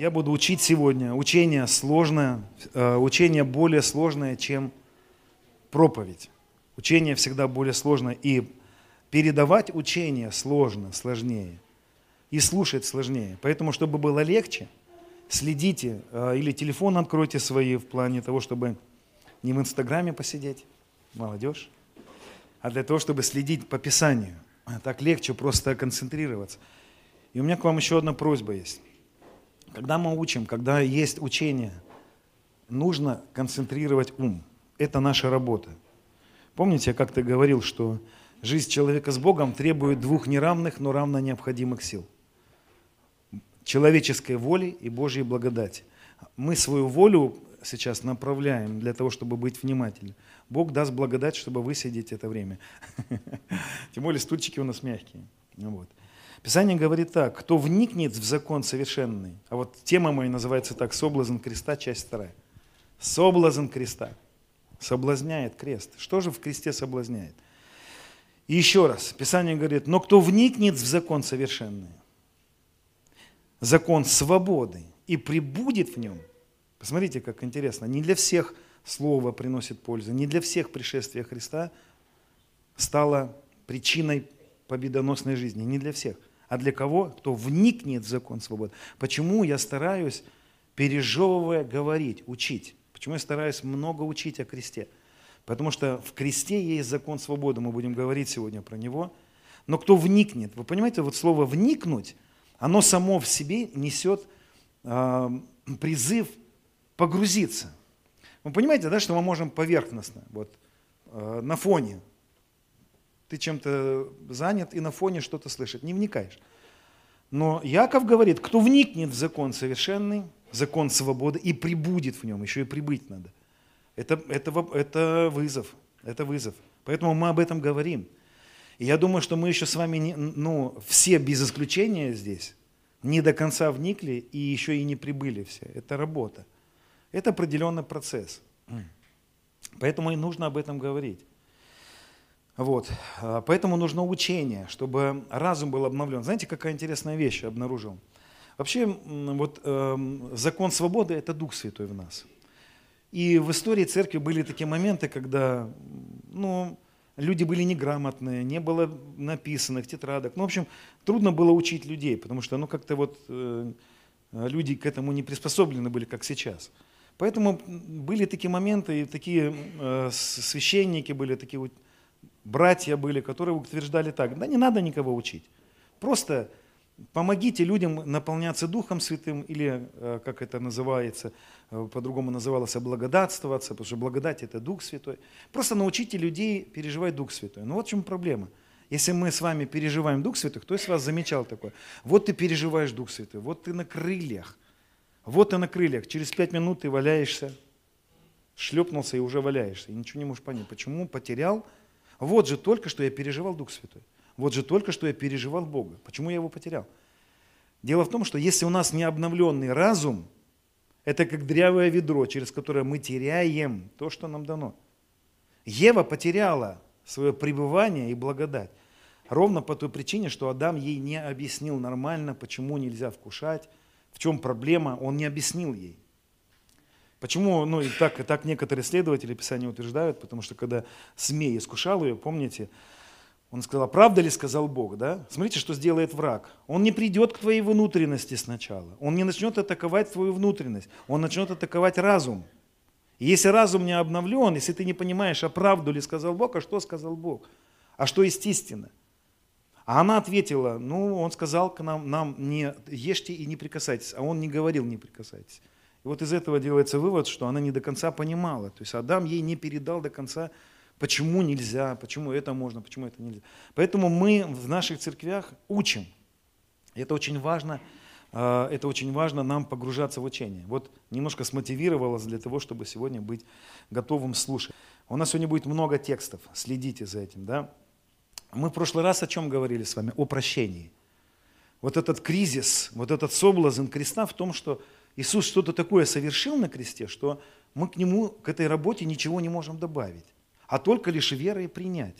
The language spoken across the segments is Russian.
Я буду учить сегодня. Учение сложное, э, учение более сложное, чем проповедь. Учение всегда более сложное. И передавать учение сложно, сложнее. И слушать сложнее. Поэтому, чтобы было легче, следите э, или телефон откройте свои в плане того, чтобы не в Инстаграме посидеть, молодежь, а для того, чтобы следить по Писанию. Так легче просто концентрироваться. И у меня к вам еще одна просьба есть. Когда мы учим, когда есть учение, нужно концентрировать ум. Это наша работа. Помните, я как-то говорил, что жизнь человека с Богом требует двух неравных, но равно необходимых сил. Человеческой воли и Божьей благодати. Мы свою волю сейчас направляем для того, чтобы быть внимательным. Бог даст благодать, чтобы высидеть это время. Тем более стульчики у нас мягкие. Вот. Писание говорит так, кто вникнет в закон совершенный, а вот тема моя называется так, соблазн креста, часть вторая. Соблазн креста. Соблазняет крест. Что же в кресте соблазняет? И еще раз, Писание говорит, но кто вникнет в закон совершенный, закон свободы и прибудет в нем, посмотрите, как интересно, не для всех Слово приносит пользу, не для всех пришествия Христа стало причиной победоносной жизни, не для всех а для кого? Кто вникнет в закон свободы. Почему я стараюсь, пережевывая, говорить, учить? Почему я стараюсь много учить о кресте? Потому что в кресте есть закон свободы, мы будем говорить сегодня про него. Но кто вникнет, вы понимаете, вот слово «вникнуть», оно само в себе несет э, призыв погрузиться. Вы понимаете, да, что мы можем поверхностно, вот, э, на фоне ты чем-то занят и на фоне что-то слышать, не вникаешь. Но Яков говорит, кто вникнет в закон совершенный, закон свободы и прибудет в нем, еще и прибыть надо. Это, это, это вызов, это вызов. Поэтому мы об этом говорим. И я думаю, что мы еще с вами, не, ну, все без исключения здесь, не до конца вникли и еще и не прибыли все. Это работа. Это определенный процесс. Поэтому и нужно об этом говорить. Вот. А, поэтому нужно учение, чтобы разум был обновлен. Знаете, какая интересная вещь обнаружил? Вообще, вот э, закон свободы – это Дух Святой в нас. И в истории церкви были такие моменты, когда ну, люди были неграмотные, не было написанных тетрадок. Ну, в общем, трудно было учить людей, потому что ну, как-то вот э, люди к этому не приспособлены были, как сейчас. Поэтому были такие моменты, и такие э, священники были, такие братья были, которые утверждали так, да не надо никого учить. Просто помогите людям наполняться Духом Святым, или, э, как это называется, э, по-другому называлось, облагодатствоваться, потому что благодать – это Дух Святой. Просто научите людей переживать Дух Святой. Ну вот в чем проблема. Если мы с вами переживаем Дух Святой, кто из вас замечал такое? Вот ты переживаешь Дух Святой, вот ты на крыльях, вот ты на крыльях, через пять минут ты валяешься, шлепнулся и уже валяешься, и ничего не можешь понять. Почему? Потерял вот же только что я переживал Дух Святой. Вот же только что я переживал Бога. Почему я его потерял? Дело в том, что если у нас не обновленный разум, это как дрявое ведро, через которое мы теряем то, что нам дано. Ева потеряла свое пребывание и благодать. Ровно по той причине, что Адам ей не объяснил нормально, почему нельзя вкушать, в чем проблема, он не объяснил ей. Почему, ну и так, и так некоторые исследователи Писания утверждают, потому что когда Смей искушал ее, помните, он сказал, правда ли сказал Бог, да? Смотрите, что сделает враг. Он не придет к твоей внутренности сначала. Он не начнет атаковать твою внутренность. Он начнет атаковать разум. И если разум не обновлен, если ты не понимаешь, а правду ли сказал Бог, а что сказал Бог, а что естественно. А она ответила, ну, он сказал к нам, нам не ешьте и не прикасайтесь, а он не говорил не прикасайтесь. И вот из этого делается вывод, что она не до конца понимала. То есть Адам ей не передал до конца, почему нельзя, почему это можно, почему это нельзя. Поэтому мы в наших церквях учим. Это очень важно, а, это очень важно нам погружаться в учение. Вот немножко смотивировалось для того, чтобы сегодня быть готовым слушать. У нас сегодня будет много текстов, следите за этим. Да? Мы в прошлый раз о чем говорили с вами? О прощении. Вот этот кризис, вот этот соблазн креста в том, что Иисус что-то такое совершил на кресте, что мы к Нему, к этой работе ничего не можем добавить, а только лишь верой принять.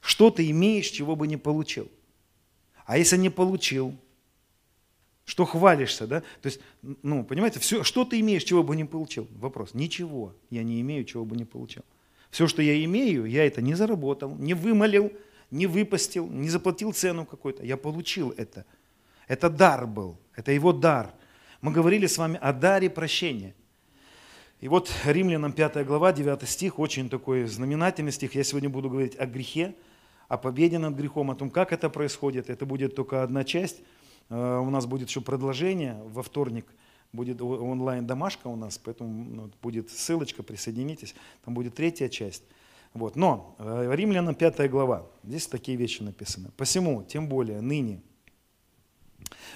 Что ты имеешь, чего бы не получил. А если не получил, Что хвалишься, да? То есть, ну, понимаете, все, что ты имеешь, чего бы не получил? Вопрос. Ничего я не имею, чего бы не получил. Все, что я имею, я это не заработал, не вымолил, не выпустил, не заплатил цену какой-то. Я получил это. Это дар был, это его дар. Мы говорили с вами о даре прощения. И вот Римлянам 5 глава, 9 стих, очень такой знаменательный стих. Я сегодня буду говорить о грехе, о победе над грехом, о том, как это происходит. Это будет только одна часть. Э, у нас будет еще продолжение во вторник. Будет онлайн домашка у нас, поэтому ну, будет ссылочка, присоединитесь. Там будет третья часть. Вот. Но э, Римлянам 5 глава, здесь такие вещи написаны. «Посему, тем более, ныне,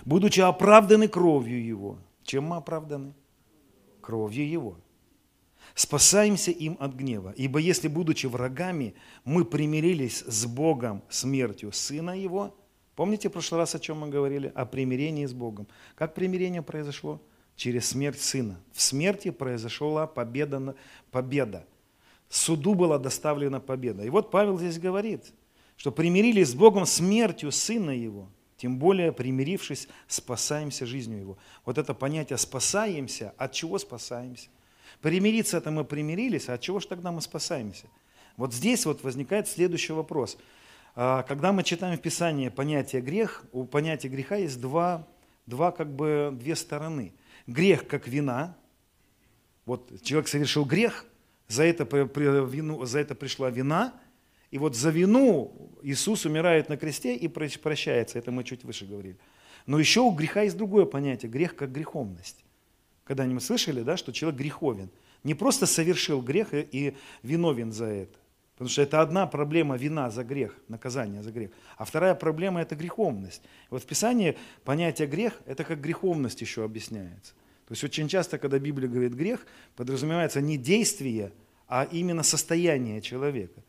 будучи оправданы кровью Его». Чем мы оправданы? Кровью Его. Спасаемся им от гнева. Ибо если, будучи врагами, мы примирились с Богом смертью Сына Его, помните в прошлый раз, о чем мы говорили? О примирении с Богом. Как примирение произошло? Через смерть Сына. В смерти произошла победа. победа. Суду была доставлена победа. И вот Павел здесь говорит, что примирились с Богом смертью Сына Его, тем более примирившись, спасаемся жизнью Его. Вот это понятие «спасаемся», от чего спасаемся? Примириться это мы примирились, а от чего же тогда мы спасаемся? Вот здесь вот возникает следующий вопрос. А, когда мы читаем в Писании понятие грех, у понятия греха есть два, два как бы, две стороны. Грех как вина. Вот человек совершил грех, за это, за это пришла вина, и вот за вину Иисус умирает на кресте и прощается. Это мы чуть выше говорили. Но еще у греха есть другое понятие. Грех как греховность. Когда-нибудь слышали, да, что человек греховен. Не просто совершил грех и виновен за это. Потому что это одна проблема вина за грех, наказание за грех. А вторая проблема это греховность. вот в Писании понятие грех это как греховность еще объясняется. То есть очень часто, когда Библия говорит грех, подразумевается не действие, а именно состояние человека.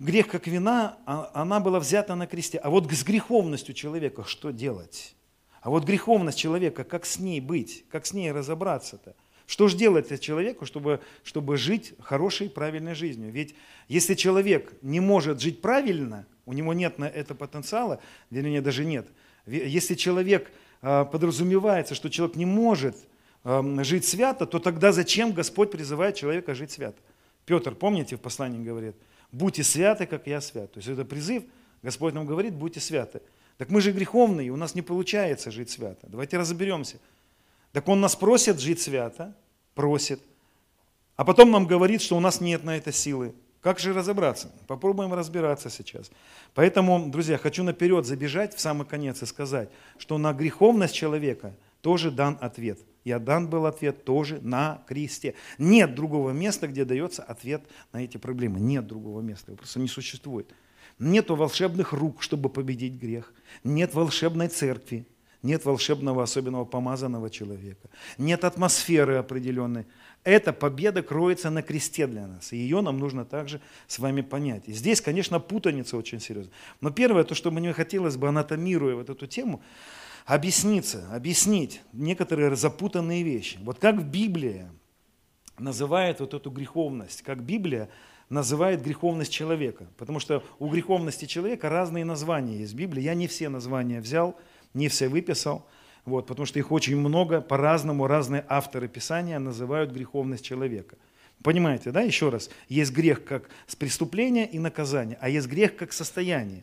Грех как вина, а, она была взята на кресте. А вот с греховностью человека что делать? А вот греховность человека, как с ней быть, как с ней разобраться-то? Что же делать человеку, чтобы, чтобы жить хорошей, правильной жизнью? Ведь если человек не может жить правильно, у него нет на это потенциала, вернее даже нет. Если человек а, подразумевается, что человек не может жить свято, то тогда зачем Господь призывает человека жить свято? Петр, помните, в послании говорит, будьте святы, как я свят. То есть это призыв, Господь нам говорит, будьте святы. Так мы же греховные, у нас не получается жить свято. Давайте разберемся. Так Он нас просит жить свято, просит, а потом нам говорит, что у нас нет на это силы. Как же разобраться? Попробуем разбираться сейчас. Поэтому, друзья, хочу наперед забежать в самый конец и сказать, что на греховность человека тоже дан ответ. И дан был ответ тоже на кресте. Нет другого места, где дается ответ на эти проблемы. Нет другого места, его просто не существует. Нету волшебных рук, чтобы победить грех. Нет волшебной церкви. Нет волшебного особенного помазанного человека. Нет атмосферы определенной. Эта победа кроется на кресте для нас. И ее нам нужно также с вами понять. И здесь, конечно, путаница очень серьезная. Но первое, то, что мне хотелось бы, анатомируя вот эту тему, объясниться, объяснить некоторые запутанные вещи. Вот как в Библии называет вот эту греховность, как Библия называет греховность человека. Потому что у греховности человека разные названия есть в Библии. Я не все названия взял, не все выписал, вот, потому что их очень много, по-разному разные авторы Писания называют греховность человека. Понимаете, да, еще раз, есть грех как с преступления и наказания, а есть грех как состояние.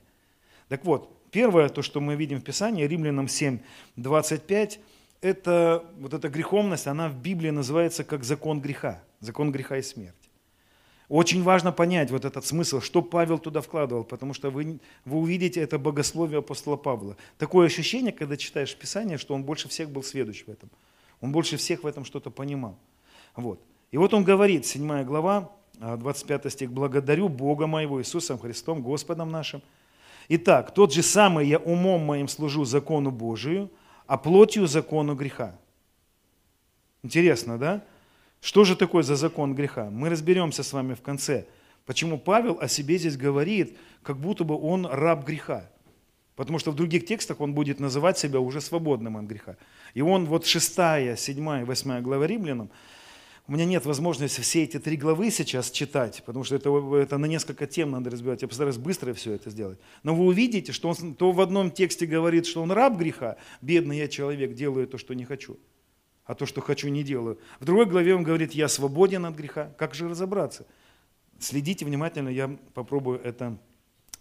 Так вот, первое, то, что мы видим в Писании, Римлянам 7, 25, это вот эта греховность, она в Библии называется как закон греха, закон греха и смерти. Очень важно понять вот этот смысл, что Павел туда вкладывал, потому что вы, вы увидите это богословие апостола Павла. Такое ощущение, когда читаешь Писание, что он больше всех был сведущ в этом. Он больше всех в этом что-то понимал. Вот. И вот он говорит, 7 глава, 25 а, стих, «Благодарю Бога моего, Иисусом Христом, Господом нашим. Итак, тот же самый я умом моим служу закону Божию, а плотью закону греха». Интересно, да? Что же такое за закон греха? Мы разберемся с вами в конце. Почему Павел о себе здесь говорит, как будто бы он раб греха. Потому что в других текстах он будет называть себя уже свободным от греха. И он вот 6, 7, 8 глава Римлянам, У меня нет возможности все эти три главы сейчас читать, потому что это, это на несколько тем надо разбирать. Я постараюсь быстро все это сделать. Но вы увидите, что он то в одном тексте говорит, что он раб греха, бедный я человек, делаю то, что не хочу, а то, что хочу, не делаю. В другой главе он говорит, я свободен от греха. Как же разобраться? Следите внимательно, я попробую это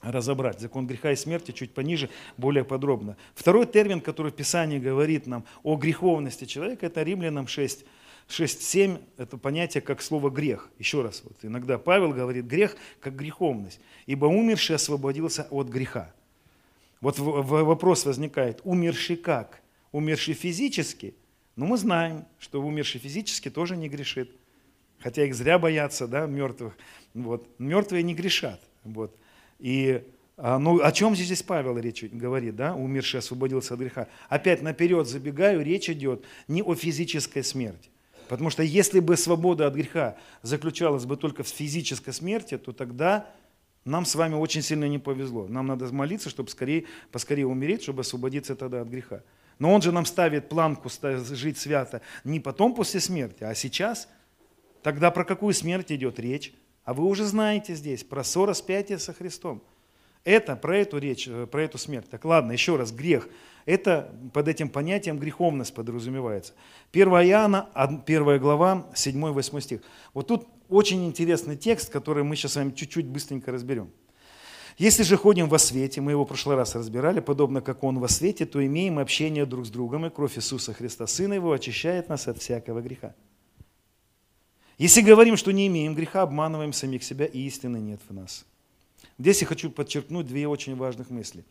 разобрать. Закон греха и смерти чуть пониже, более подробно. Второй термин, который в Писании говорит нам о греховности человека, это Римлянам 6, 6.7 – это понятие как слово «грех». Еще раз, вот иногда Павел говорит «грех» как греховность. «Ибо умерший освободился от греха». Вот вопрос возникает, умерший как? Умерший физически? Ну, мы знаем, что умерший физически тоже не грешит. Хотя их зря боятся, да, мертвых. Вот. Мертвые не грешат. Вот. И а, ну, о чем здесь Павел речь говорит, да? Умерший освободился от греха. Опять наперед забегаю, речь идет не о физической смерти. Потому что если бы свобода от греха заключалась бы только в физической смерти, то тогда нам с вами очень сильно не повезло. Нам надо молиться, чтобы скорее, поскорее умереть, чтобы освободиться тогда от греха. Но он же нам ставит планку жить свято не потом после смерти, а сейчас. Тогда про какую смерть идет речь? А вы уже знаете здесь про распятие со Христом. Это про эту речь, э, про эту смерть. Так ладно, еще раз, грех. Это под этим понятием греховность подразумевается. 1 Иоанна, 1 глава, 7-8 стих. Вот тут очень интересный текст, который мы сейчас с вами чуть-чуть быстренько разберем. Если же ходим во свете, мы его в прошлый раз разбирали, подобно как он во свете, то имеем общение друг с другом, и кровь Иисуса Христа, Сына Его, очищает нас от всякого греха. Если говорим, что не имеем греха, обманываем самих себя, и истины нет в нас. Здесь я хочу подчеркнуть две очень важных мысли.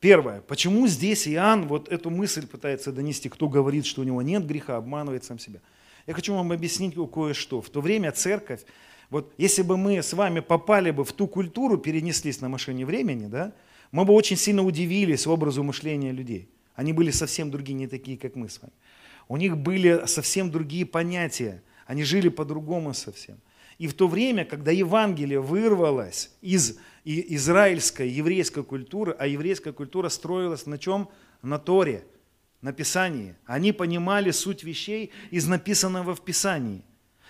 Первое. Почему здесь Иоанн вот эту мысль пытается донести, кто говорит, что у него нет греха, обманывает сам себя. Я хочу вам объяснить кое-что. В то время церковь, вот если бы мы с вами попали бы в ту культуру, перенеслись на машине времени, да, мы бы очень сильно удивились образу мышления людей. Они были совсем другие, не такие, как мы с вами. У них были совсем другие понятия они жили по-другому совсем. И в то время, когда Евангелие вырвалось из израильской, еврейской культуры, а еврейская культура строилась на чем? На Торе, на Писании. Они понимали суть вещей из написанного в Писании.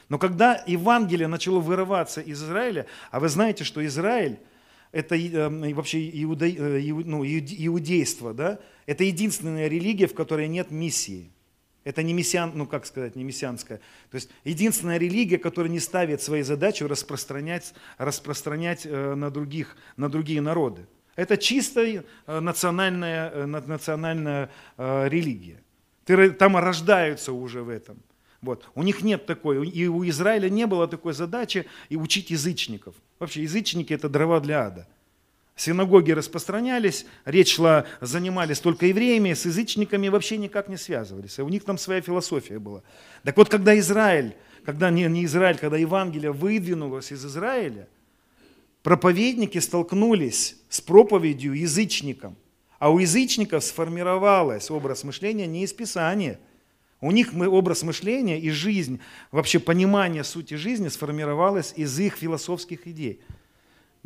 Но когда Евангелие начало вырываться из Израиля, а вы знаете, что Израиль это э, вообще иуда, э, ну, иудейство, да? это единственная религия, в которой нет миссии. Это не мессиан, ну как сказать, не мессианская. То есть единственная религия, которая не ставит своей задачей распространять, распространять э, на, других, на другие народы. Это чисто э, национальная, э, национальная религия. Там рождаются уже в этом. Вот. У них нет такой, и у Израиля не было такой задачи и учить язычников. Вообще язычники это дрова для ада. Синагоги распространялись, речь шла, занимались только евреями, с язычниками вообще никак не связывались. У них там своя философия была. Так вот, когда Израиль, когда не, не Израиль, когда Евангелие выдвинулось из Израиля, проповедники столкнулись с проповедью язычникам. А у язычников сформировалось образ мышления не из Писания. У них образ мышления и жизнь, вообще понимание сути жизни сформировалось из их философских идей.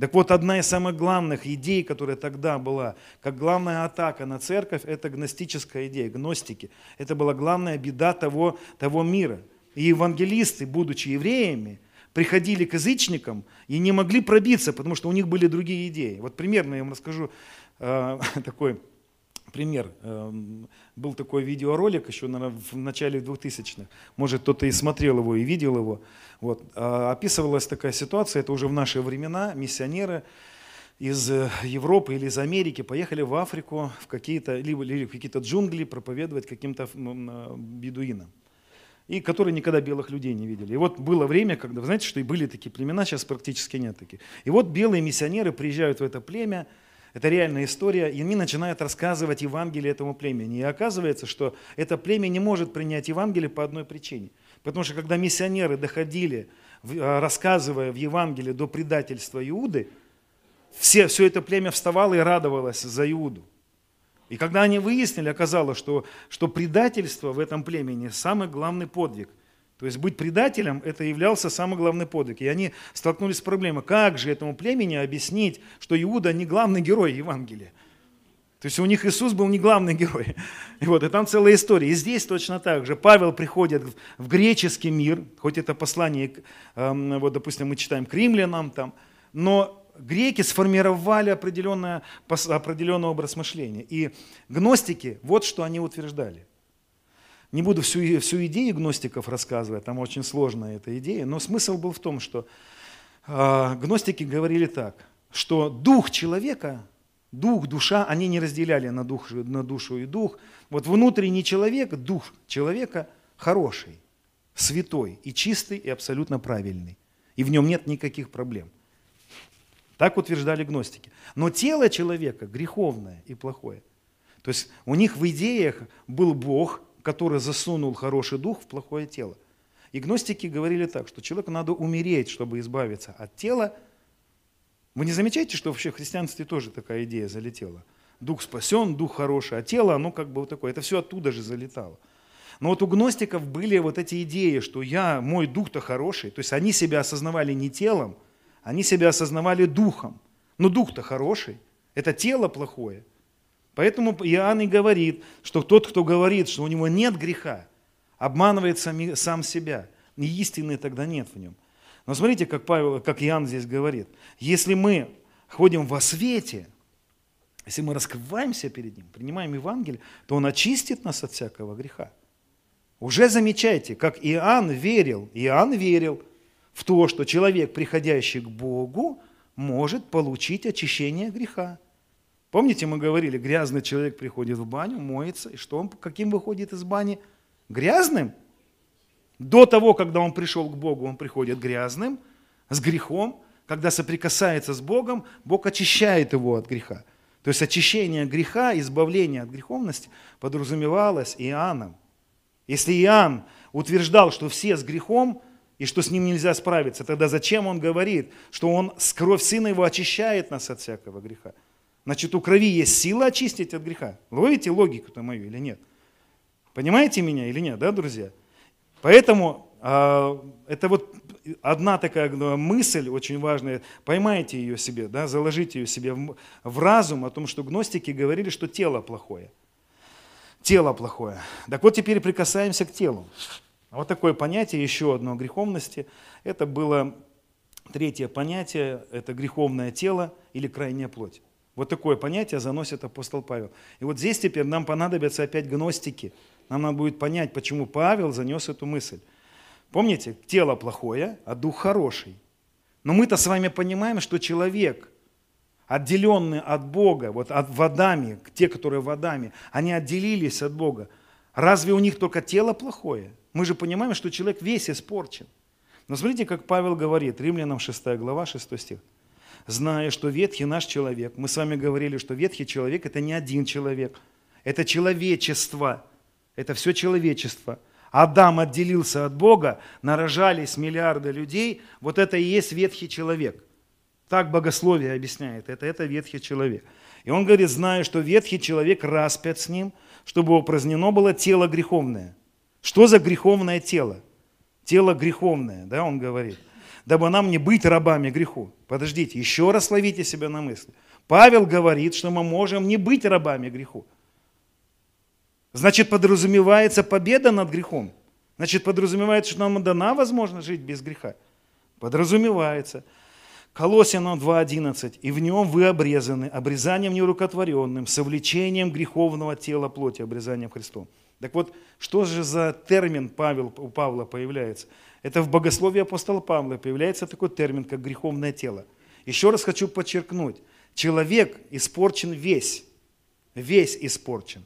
Так вот, одна из самых главных идей, которая тогда была, как главная атака на церковь, это гностическая идея, гностики. Это была главная беда того, того мира. И евангелисты, будучи евреями, приходили к язычникам и не могли пробиться, потому что у них были другие идеи. Вот примерно я вам расскажу э, такой пример. Эм, был такой видеоролик еще наверное, в начале 2000-х. Может, кто-то и смотрел его, и видел его. Вот. А, описывалась такая ситуация, это уже в наши времена, миссионеры из э, Европы или из Америки поехали в Африку, в какие-то, либо, либо в какие-то джунгли проповедовать каким-то бедуинам и которые никогда белых людей не видели. И вот было время, когда, вы знаете, что и были такие племена, сейчас практически нет таких. И вот белые миссионеры приезжают в это племя, это реальная история, и они начинают рассказывать Евангелие этому племени. И оказывается, что это племя не может принять Евангелие по одной причине. Потому что когда миссионеры доходили, а, рассказывая в Евангелии до предательства Иуды, все, все это племя вставало и радовалось за Иуду. И когда они выяснили, оказалось, что, что предательство в этом племени самый главный подвиг. То есть быть предателем – это являлся самый главный подвиг. И они столкнулись с проблемой, как же этому племени объяснить, что Иуда не главный герой Евангелия. То есть у них Иисус был не главный герой. И, вот, и там целая история. И здесь точно так же. Павел приходит в греческий мир, хоть это послание, эм, вот, допустим, мы читаем к римлянам, там, но греки сформировали определенный, определенный образ мышления. И гностики, вот что они утверждали. Не буду всю, всю идею гностиков рассказывать, там очень сложная эта идея, но смысл был в том, что э, гностики говорили так, что дух человека, дух, душа, они не разделяли на, дух, на душу и дух. Вот внутренний человек, дух человека хороший, святой и чистый и абсолютно правильный. И в нем нет никаких проблем. Так утверждали гностики. Но тело человека греховное и плохое. То есть у них в идеях был Бог, который засунул хороший дух в плохое тело. И гностики говорили так, что человеку надо умереть, чтобы избавиться от тела. Вы не замечаете, что вообще в христианстве тоже такая идея залетела? Дух спасен, дух хороший, а тело, оно как бы вот такое. Это все оттуда же залетало. Но вот у гностиков были вот эти идеи, что я, мой дух-то хороший. То есть они себя осознавали не телом, они себя осознавали духом. Но дух-то хороший, это тело плохое. Поэтому Иоанн и говорит, что тот, кто говорит, что у него нет греха, обманывает сам, сам себя. И истины тогда нет в нем. Но смотрите, как, Павел, как Иоанн здесь говорит. Если мы ходим во свете, если мы раскрываемся перед Ним, принимаем Евангелие, то Он очистит нас от всякого греха. Уже замечайте, как Иоанн верил, Иоанн верил в то, что человек, приходящий к Богу, может получить очищение греха. Помните, мы говорили, грязный человек приходит в баню, моется, и что он, каким выходит из бани? Грязным. До того, когда он пришел к Богу, он приходит грязным, с грехом. Когда соприкасается с Богом, Бог очищает его от греха. То есть очищение греха, избавление от греховности подразумевалось Иоанном. Если Иоанн утверждал, что все с грехом, и что с ним нельзя справиться, тогда зачем он говорит, что он с кровь Сына Его очищает нас от всякого греха? Значит, у крови есть сила очистить от греха. Ловите логику-то мою или нет? Понимаете меня или нет, да, друзья? Поэтому э, это вот одна такая мысль очень важная. Поймайте ее себе, да, заложите ее себе в, в разум о том, что гностики говорили, что тело плохое. Тело плохое. Так вот теперь прикасаемся к телу. Вот такое понятие, еще одно греховности. Это было третье понятие, это греховное тело или крайняя плоть. Вот такое понятие заносит апостол Павел. И вот здесь теперь нам понадобятся опять гностики. Нам надо будет понять, почему Павел занес эту мысль. Помните, тело плохое, а дух хороший. Но мы-то с вами понимаем, что человек, отделенный от Бога, вот от водами, те, которые водами, они отделились от Бога. Разве у них только тело плохое? Мы же понимаем, что человек весь испорчен. Но смотрите, как Павел говорит, Римлянам 6 глава, 6 стих зная, что ветхий наш человек, мы с вами говорили, что ветхий человек – это не один человек, это человечество, это все человечество. Адам отделился от Бога, нарожались миллиарды людей, вот это и есть ветхий человек. Так богословие объясняет, это, это ветхий человек. И он говорит, зная, что ветхий человек распят с ним, чтобы упразднено было тело греховное. Что за греховное тело? Тело греховное, да, он говорит дабы нам не быть рабами греху. Подождите, еще раз ловите себя на мысли. Павел говорит, что мы можем не быть рабами греху. Значит, подразумевается победа над грехом. Значит, подразумевается, что нам дана возможность жить без греха. Подразумевается. Колосянам 2.11. «И в нем вы обрезаны обрезанием нерукотворенным, совлечением греховного тела плоти, обрезанием Христом». Так вот, что же за термин Павел, у Павла появляется? Это в богословии апостола Павла появляется такой термин, как греховное тело. Еще раз хочу подчеркнуть, человек испорчен весь, весь испорчен.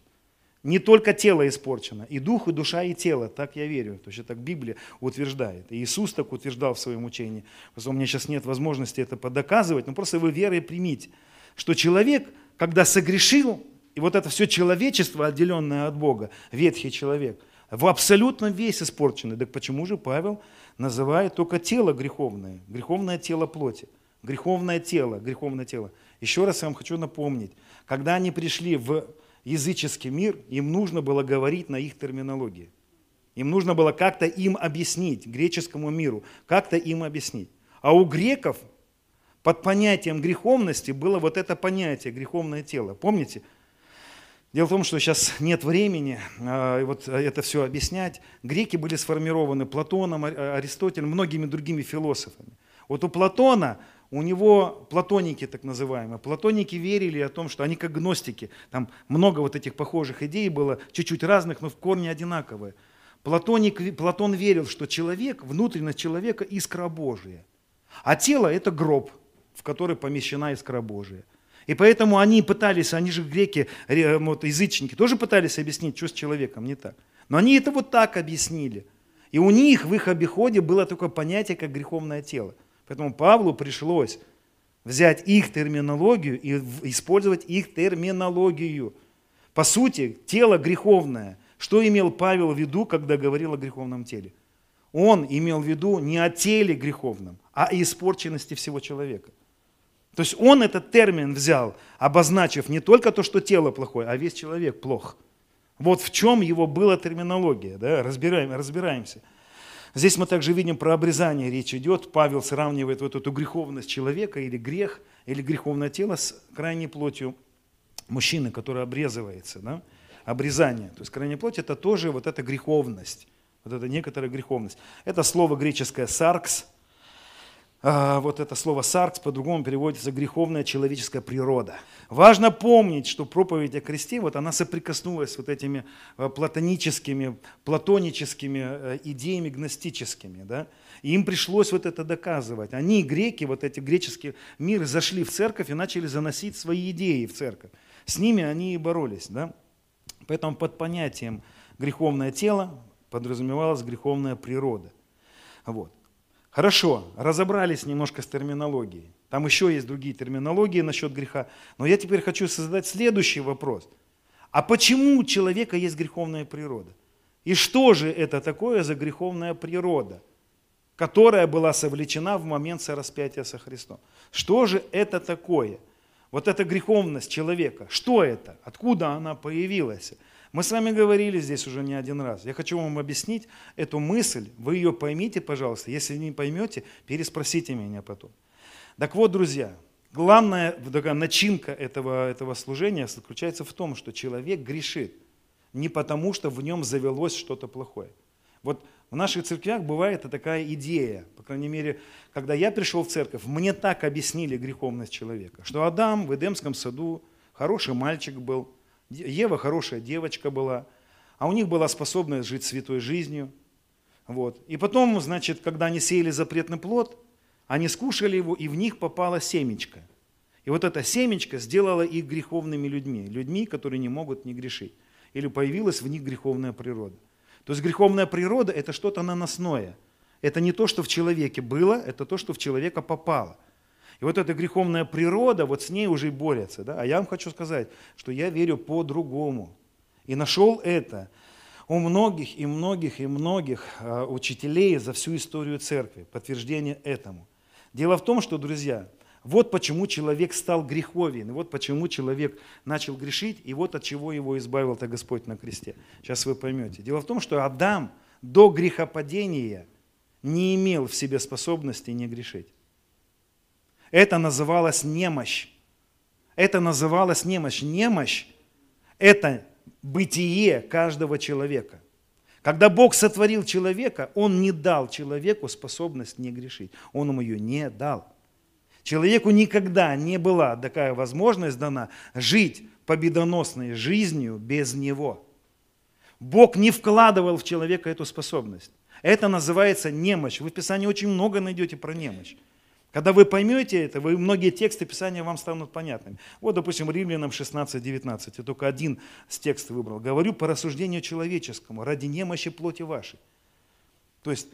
Не только тело испорчено, и дух, и душа, и тело, так я верю, то есть так Библия утверждает. И Иисус так утверждал в своем учении. Просто у меня сейчас нет возможности это подоказывать, но просто вы верой примите, что человек, когда согрешил, и вот это все человечество, отделенное от Бога, ветхий человек – в абсолютно весь испорченный. Так почему же Павел называет только тело греховное, греховное тело плоти, греховное тело, греховное тело. Еще раз я вам хочу напомнить, когда они пришли в языческий мир, им нужно было говорить на их терминологии. Им нужно было как-то им объяснить, греческому миру, как-то им объяснить. А у греков под понятием греховности было вот это понятие, греховное тело. Помните? Дело в том, что сейчас нет времени э, вот это все объяснять. Греки были сформированы Платоном, Аристотелем, многими другими философами. Вот у Платона, у него платоники так называемые, платоники верили о том, что они как гностики, там много вот этих похожих идей было, чуть-чуть разных, но в корне одинаковые. Платоник, Платон верил, что человек, внутренность человека – искра Божия, а тело – это гроб, в который помещена искра Божия. И поэтому они пытались, они же греки, вот, язычники, тоже пытались объяснить, что с человеком не так. Но они это вот так объяснили. И у них в их обиходе было такое понятие, как греховное тело. Поэтому Павлу пришлось взять их терминологию и использовать их терминологию. По сути, тело греховное. Что имел Павел в виду, когда говорил о греховном теле? Он имел в виду не о теле греховном, а о испорченности всего человека – то есть он этот термин взял, обозначив не только то, что тело плохое, а весь человек плох. Вот в чем его была терминология, да? Разбираем, разбираемся. Здесь мы также видим про обрезание речь идет. Павел сравнивает вот эту греховность человека или грех, или греховное тело с крайней плотью мужчины, который обрезывается. Да? Обрезание. То есть крайняя плоть это тоже вот эта греховность. Вот это некоторая греховность. Это слово греческое «саркс», вот это слово «саркс» по-другому переводится «греховная человеческая природа». Важно помнить, что проповедь о кресте, вот она соприкоснулась с вот этими а, платоническими, платоническими э, идеями гностическими. Да? И им пришлось вот это доказывать. Они, греки, вот эти греческие миры, зашли в церковь и начали заносить свои идеи в церковь. С ними они и боролись. Да? Поэтому под понятием греховное тело подразумевалась греховная природа. Вот. Хорошо, разобрались немножко с терминологией. Там еще есть другие терминологии насчет греха. Но я теперь хочу задать следующий вопрос. А почему у человека есть греховная природа? И что же это такое за греховная природа, которая была совлечена в момент сораспятия со Христом? Что же это такое? Вот эта греховность человека, что это? Откуда она появилась? Мы с вами говорили здесь уже не один раз. Я хочу вам объяснить эту мысль. Вы ее поймите, пожалуйста. Если не поймете, переспросите меня потом. Так вот, друзья, главная такая начинка этого, этого служения заключается в том, что человек грешит не потому, что в нем завелось что-то плохое. Вот в наших церквях бывает такая идея, по крайней мере, когда я пришел в церковь, мне так объяснили греховность человека, что Адам в Эдемском саду хороший мальчик был, Ева хорошая девочка была, а у них была способность жить святой жизнью. Вот. И потом, значит, когда они сеяли запретный плод, они скушали его, и в них попала семечко. И вот эта семечко сделала их греховными людьми, людьми, которые не могут не грешить. Или появилась в них греховная природа. То есть греховная природа – это что-то наносное. Это не то, что в человеке было, это то, что в человека попало. И вот эта греховная природа, вот с ней уже и борется. Да? А я вам хочу сказать, что я верю по-другому. И нашел это у многих и многих и многих а, учителей за всю историю церкви, подтверждение этому. Дело в том, что, друзья, вот почему человек стал греховен, вот почему человек начал грешить, и вот от чего его избавил-то Господь на кресте. Сейчас вы поймете. Дело в том, что Адам до грехопадения не имел в себе способности не грешить. Это называлось немощь. Это называлось немощь. Немощь – это бытие каждого человека. Когда Бог сотворил человека, Он не дал человеку способность не грешить. Он ему ее не дал. Человеку никогда не была такая возможность дана жить победоносной жизнью без Него. Бог не вкладывал в человека эту способность. Это называется немощь. Вы в Писании очень много найдете про немощь. Когда вы поймете это, вы, многие тексты Писания вам станут понятными. Вот, допустим, Римлянам 16-19, я только один с текста выбрал. Говорю по рассуждению человеческому, ради немощи плоти вашей. То есть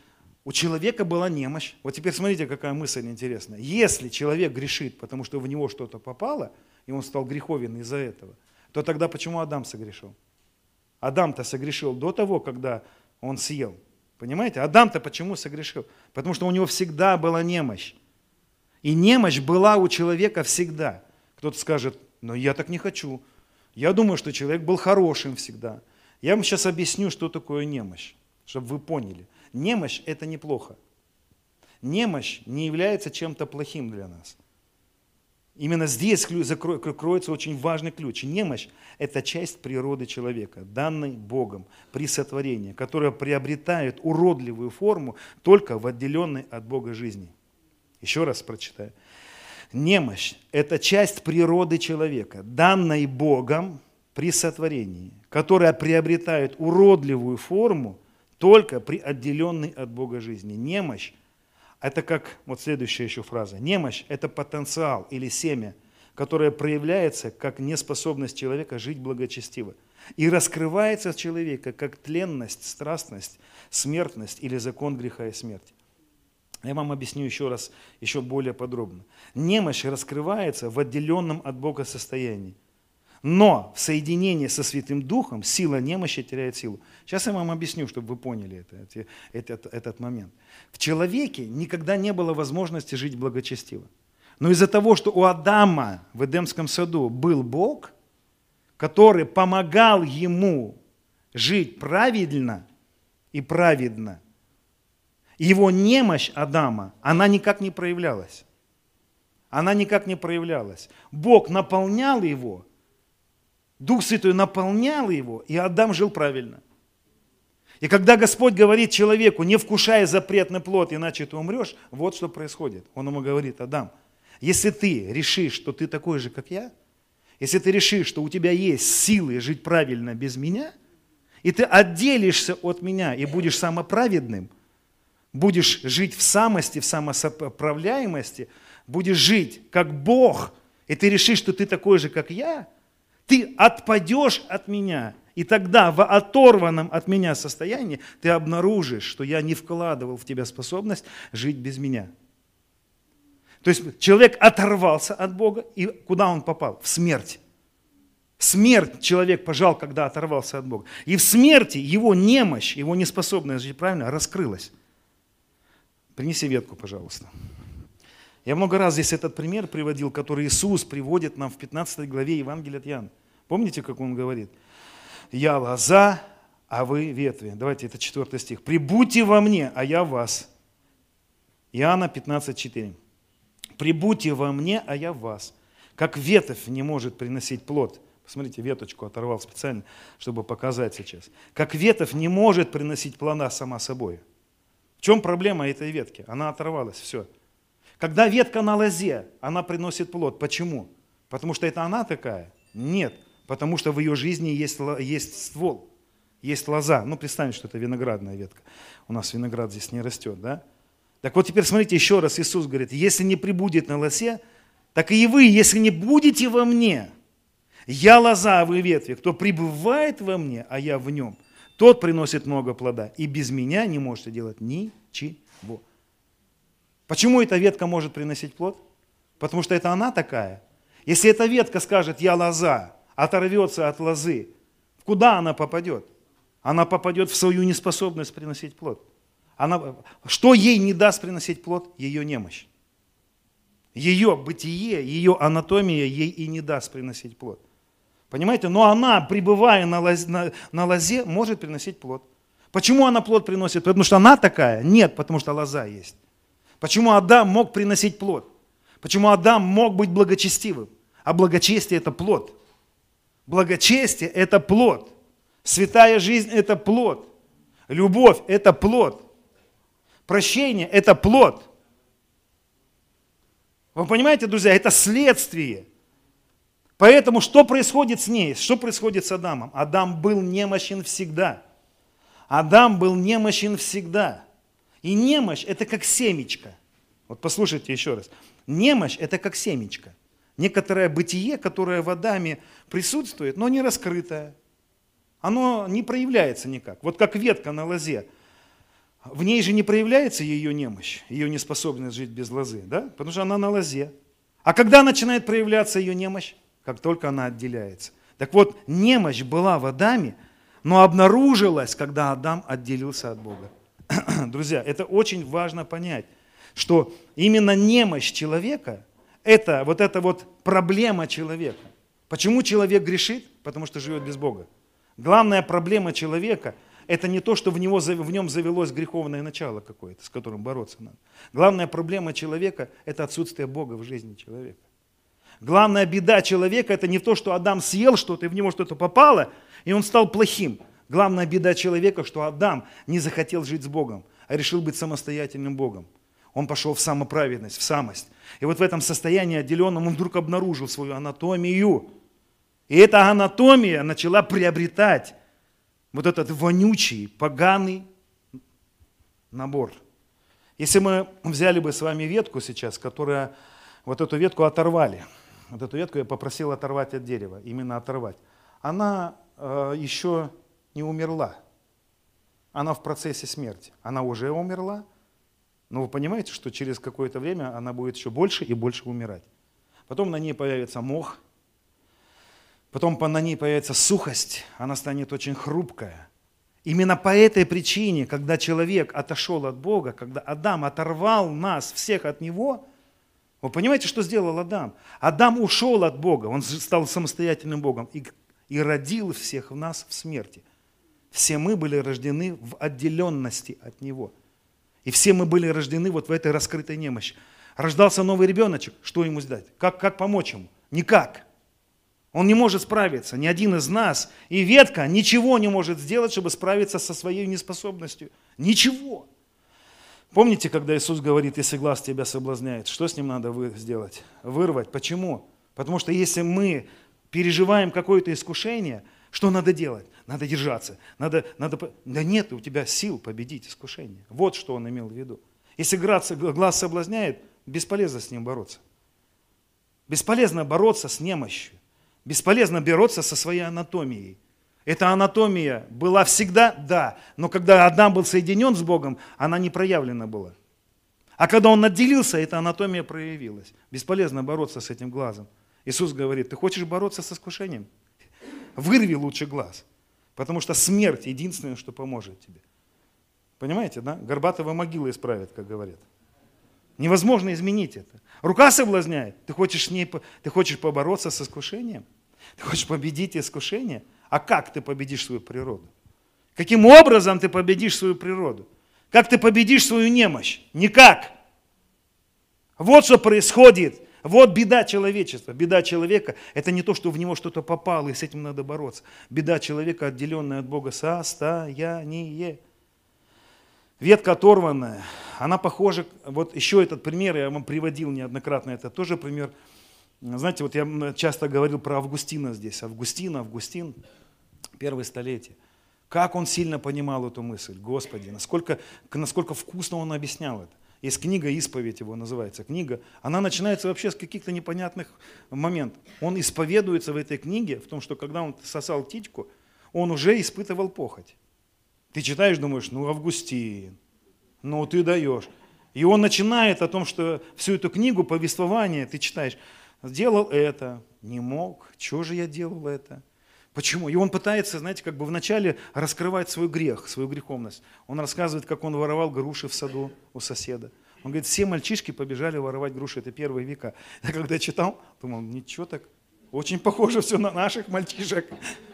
у человека была немощь. Вот теперь смотрите, какая мысль интересная. Если человек грешит, потому что в него что-то попало, и он стал греховен из-за этого, то тогда почему Адам согрешил? Адам-то согрешил до того, когда он съел. Понимаете? Адам-то почему согрешил? Потому что у него всегда была немощь. И немощь была у человека всегда. Кто-то скажет, но я так не хочу. Я думаю, что человек был хорошим всегда. Я вам сейчас объясню, что такое немощь, чтобы вы поняли. Немощь – это неплохо. Немощь не является чем-то плохим для нас. Именно здесь кроется очень важный ключ. Немощь – это часть природы человека, данной Богом при сотворении, которая приобретает уродливую форму только в отделенной от Бога жизни. Еще раз прочитаю. Немощь – это часть природы человека, данной Богом при сотворении, которая приобретает уродливую форму только при отделенной от Бога жизни. Немощь это как, вот следующая еще фраза. Немощь – это потенциал или семя, которое проявляется как неспособность человека жить благочестиво. И раскрывается от человека как тленность, страстность, смертность или закон греха и смерти. Я вам объясню еще раз, еще более подробно. Немощь раскрывается в отделенном от Бога состоянии. Но в соединении со Святым Духом сила немощи теряет силу. Сейчас я вам объясню, чтобы вы поняли это, этот, этот момент. В человеке никогда не было возможности жить благочестиво. Но из-за того, что у Адама в Эдемском саду был Бог, который помогал ему жить правильно и праведно, его немощь Адама, она никак не проявлялась. Она никак не проявлялась. Бог наполнял его – Дух Святой наполнял его, и Адам жил правильно. И когда Господь говорит человеку, не вкушай запретный плод, иначе ты умрешь, вот что происходит. Он ему говорит, Адам, если ты решишь, что ты такой же, как я, если ты решишь, что у тебя есть силы жить правильно без меня, и ты отделишься от меня и будешь самоправедным, будешь жить в самости, в самосоправляемости, будешь жить как Бог, и ты решишь, что ты такой же, как я – ты отпадешь от меня, и тогда в оторванном от меня состоянии ты обнаружишь, что я не вкладывал в тебя способность жить без меня. То есть человек оторвался от Бога, и куда он попал? В смерть. Смерть человек пожал, когда оторвался от Бога. И в смерти его немощь, его неспособность жить правильно раскрылась. Принеси ветку, пожалуйста. Я много раз здесь этот пример приводил, который Иисус приводит нам в 15 главе Евангелия от Иоанна. Помните, как он говорит? «Я лоза, а вы ветви». Давайте, это 4 стих. «Прибудьте во мне, а я в вас». Иоанна 15:4. «Прибудьте во мне, а я в вас». Как ветвь не может приносить плод. Посмотрите, веточку оторвал специально, чтобы показать сейчас. Как ветвь не может приносить плода сама собой. В чем проблема этой ветки? Она оторвалась, все. Когда ветка на лозе, она приносит плод. Почему? Потому что это она такая? Нет. Потому что в ее жизни есть, есть ствол, есть лоза. Ну, представьте, что это виноградная ветка. У нас виноград здесь не растет, да? Так вот теперь смотрите еще раз, Иисус говорит, если не прибудет на лосе, так и вы, если не будете во мне, я лоза, а вы ветви, кто пребывает во мне, а я в нем, тот приносит много плода, и без меня не можете делать ничего. Почему эта ветка может приносить плод? Потому что это она такая. Если эта ветка скажет, я лоза, оторвется от лозы, куда она попадет? Она попадет в свою неспособность приносить плод. Она, что ей не даст приносить плод? Ее немощь. Ее бытие, ее анатомия ей и не даст приносить плод. Понимаете? Но она, пребывая на лозе, на, на лозе, может приносить плод. Почему она плод приносит? Потому что она такая? Нет, потому что лоза есть. Почему Адам мог приносить плод? Почему Адам мог быть благочестивым? А благочестие это плод. Благочестие – это плод. Святая жизнь – это плод. Любовь – это плод. Прощение – это плод. Вы понимаете, друзья, это следствие. Поэтому что происходит с ней? Что происходит с Адамом? Адам был немощен всегда. Адам был немощен всегда. И немощь – это как семечко. Вот послушайте еще раз. Немощь – это как семечко некоторое бытие, которое в Адаме присутствует, но не раскрытое. Оно не проявляется никак. Вот как ветка на лозе. В ней же не проявляется ее немощь, ее неспособность жить без лозы, да? потому что она на лозе. А когда начинает проявляться ее немощь? Как только она отделяется. Так вот, немощь была в Адаме, но обнаружилась, когда Адам отделился от Бога. Друзья, это очень важно понять, что именно немощь человека – это вот эта вот проблема человека. Почему человек грешит? Потому что живет без Бога. Главная проблема человека – это не то, что в, него, в нем завелось греховное начало какое-то, с которым бороться надо. Главная проблема человека – это отсутствие Бога в жизни человека. Главная беда человека – это не то, что Адам съел что-то, и в него что-то попало, и он стал плохим. Главная беда человека, что Адам не захотел жить с Богом, а решил быть самостоятельным Богом. Он пошел в самоправедность, в самость. И вот в этом состоянии отделенном он вдруг обнаружил свою анатомию. И эта анатомия начала приобретать вот этот вонючий, поганый набор. Если мы взяли бы с вами ветку сейчас, которая вот эту ветку оторвали, вот эту ветку я попросил оторвать от дерева, именно оторвать, она э, еще не умерла. Она в процессе смерти. Она уже умерла, но вы понимаете, что через какое-то время она будет еще больше и больше умирать. Потом на ней появится мох, потом на ней появится сухость, она станет очень хрупкая. Именно по этой причине, когда человек отошел от Бога, когда Адам оторвал нас всех от Него, вы понимаете, что сделал Адам? Адам ушел от Бога, он стал самостоятельным Богом и, и родил всех в нас в смерти. Все мы были рождены в отделенности от Него. И все мы были рождены вот в этой раскрытой немощи. Рождался новый ребеночек, что ему сделать? Как, как помочь ему? Никак. Он не может справиться, ни один из нас. И ветка ничего не может сделать, чтобы справиться со своей неспособностью. Ничего. Помните, когда Иисус говорит, если глаз тебя соблазняет, что с ним надо сделать? Вырвать. Почему? Потому что если мы переживаем какое-то искушение, что надо делать? Надо держаться. Надо, надо... Да нет у тебя сил победить искушение. Вот что он имел в виду. Если глаз, соблазняет, бесполезно с ним бороться. Бесполезно бороться с немощью. Бесполезно бороться со своей анатомией. Эта анатомия была всегда, да, но когда Адам был соединен с Богом, она не проявлена была. А когда он отделился, эта анатомия проявилась. Бесполезно бороться с этим глазом. Иисус говорит, ты хочешь бороться с искушением? Вырви лучше глаз. Потому что смерть единственное, что поможет тебе. Понимаете, да? Горбатого могила исправит, как говорят. Невозможно изменить это. Рука соблазняет. Ты хочешь, с ней, ты хочешь побороться с искушением? Ты хочешь победить искушение? А как ты победишь свою природу? Каким образом ты победишь свою природу? Как ты победишь свою немощь? Никак. Вот что происходит, вот беда человечества. Беда человека – это не то, что в него что-то попало, и с этим надо бороться. Беда человека, отделенная от Бога, состояние. Ветка оторванная, она похожа, вот еще этот пример я вам приводил неоднократно, это тоже пример. Знаете, вот я часто говорил про Августина здесь. Августин, Августин, первое столетие. Как он сильно понимал эту мысль, Господи, насколько, насколько вкусно он объяснял это. Есть книга «Исповедь» его называется. Книга, она начинается вообще с каких-то непонятных моментов. Он исповедуется в этой книге в том, что когда он сосал титьку, он уже испытывал похоть. Ты читаешь, думаешь, ну Августин, ну ты даешь. И он начинает о том, что всю эту книгу, повествование, ты читаешь, сделал это, не мог, чего же я делал это? Почему? И он пытается, знаете, как бы вначале раскрывать свой грех, свою греховность. Он рассказывает, как он воровал груши в саду у соседа. Он говорит, все мальчишки побежали воровать груши, это первые века. Я когда читал, думал, ничего так, очень похоже все на наших мальчишек.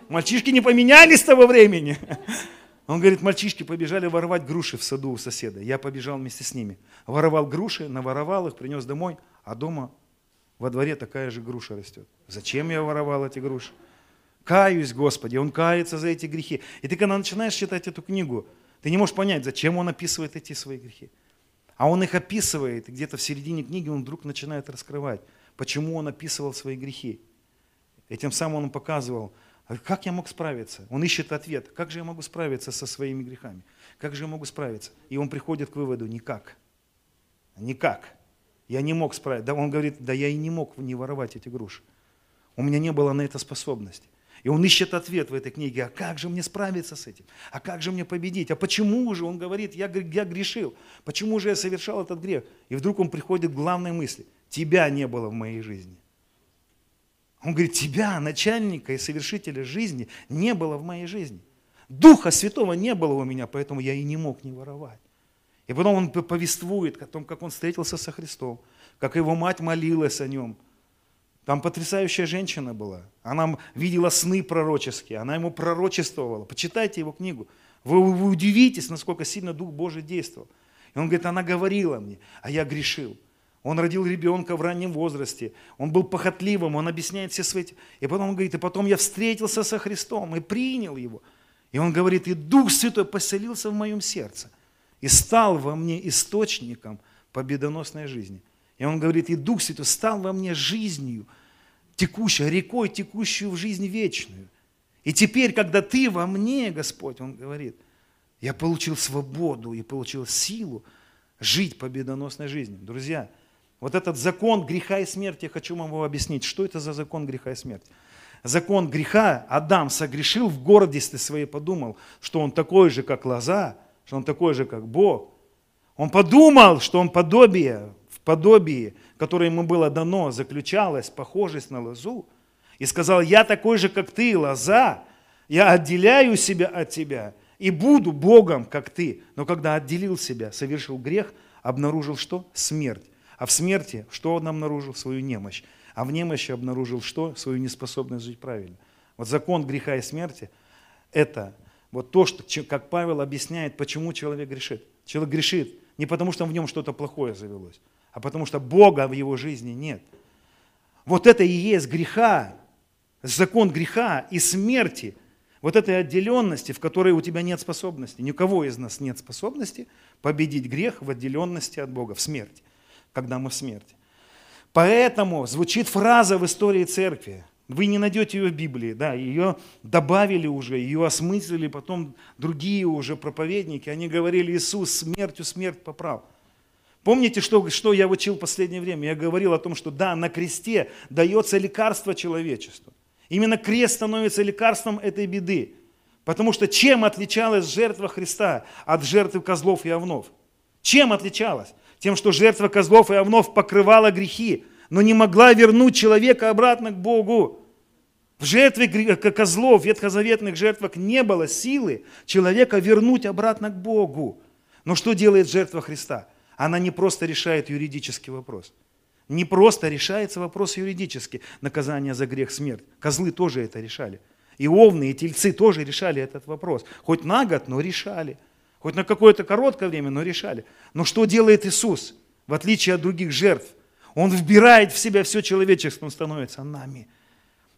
Мальчишки не поменялись с того времени. Он говорит, мальчишки побежали воровать груши в саду у соседа. Я побежал вместе с ними. Воровал груши, наворовал их, принес домой, а дома во дворе такая же груша растет. Зачем я воровал эти груши? Каюсь, Господи, он кается за эти грехи. И ты когда начинаешь читать эту книгу, ты не можешь понять, зачем он описывает эти свои грехи. А он их описывает, и где-то в середине книги он вдруг начинает раскрывать, почему он описывал свои грехи. И тем самым он показывал, а как я мог справиться? Он ищет ответ. Как же я могу справиться со своими грехами? Как же я могу справиться? И он приходит к выводу, никак. Никак. Я не мог справиться. Да он говорит, да я и не мог не воровать эти груши. У меня не было на это способности. И он ищет ответ в этой книге, а как же мне справиться с этим? А как же мне победить? А почему же, он говорит, я, я грешил? Почему же я совершал этот грех? И вдруг он приходит к главной мысли. Тебя не было в моей жизни. Он говорит, тебя, начальника и совершителя жизни, не было в моей жизни. Духа Святого не было у меня, поэтому я и не мог не воровать. И потом он повествует о том, как он встретился со Христом, как его мать молилась о нем, там потрясающая женщина была. Она видела сны пророческие, она ему пророчествовала. Почитайте его книгу. Вы, вы удивитесь, насколько сильно Дух Божий действовал. И он говорит, она говорила мне, а я грешил. Он родил ребенка в раннем возрасте. Он был похотливым, он объясняет все свои... И потом он говорит, и потом я встретился со Христом и принял его. И он говорит, и Дух Святой поселился в моем сердце и стал во мне источником победоносной жизни. И он говорит, и Дух Святой стал во мне жизнью, текущей, рекой, текущую в жизнь вечную. И теперь, когда ты во мне, Господь, он говорит, я получил свободу и получил силу жить победоносной жизнью. Друзья, вот этот закон греха и смерти, я хочу вам его объяснить. Что это за закон греха и смерти? Закон греха Адам согрешил в гордости своей, подумал, что он такой же, как лоза, что он такой же, как Бог. Он подумал, что он подобие, подобии, которое ему было дано, заключалось похожесть на лозу. И сказал, я такой же, как ты, лоза, я отделяю себя от тебя и буду Богом, как ты. Но когда отделил себя, совершил грех, обнаружил что? Смерть. А в смерти что он обнаружил? Свою немощь. А в немощи обнаружил что? Свою неспособность жить правильно. Вот закон греха и смерти – это вот то, что, как Павел объясняет, почему человек грешит. Человек грешит не потому, что в нем что-то плохое завелось, а потому что Бога в его жизни нет. Вот это и есть греха, закон греха и смерти, вот этой отделенности, в которой у тебя нет способности. Никого из нас нет способности победить грех в отделенности от Бога, в смерти когда мы в смерти. Поэтому звучит фраза в истории церкви. Вы не найдете ее в Библии, да, ее добавили уже, ее осмыслили потом другие уже проповедники. Они говорили, Иисус смертью смерть поправ. Помните, что, что я учил в последнее время? Я говорил о том, что да, на кресте дается лекарство человечеству. Именно крест становится лекарством этой беды. Потому что чем отличалась жертва Христа от жертвы козлов и овнов? Чем отличалась? тем, что жертва козлов и овнов покрывала грехи, но не могла вернуть человека обратно к Богу. В жертве козлов, ветхозаветных жертвах не было силы человека вернуть обратно к Богу. Но что делает жертва Христа? Она не просто решает юридический вопрос. Не просто решается вопрос юридически, наказание за грех смерть. Козлы тоже это решали. И овны, и тельцы тоже решали этот вопрос. Хоть на год, но решали. Хоть на какое-то короткое время, но решали. Но что делает Иисус, в отличие от других жертв? Он вбирает в себя все человечество, он становится нами.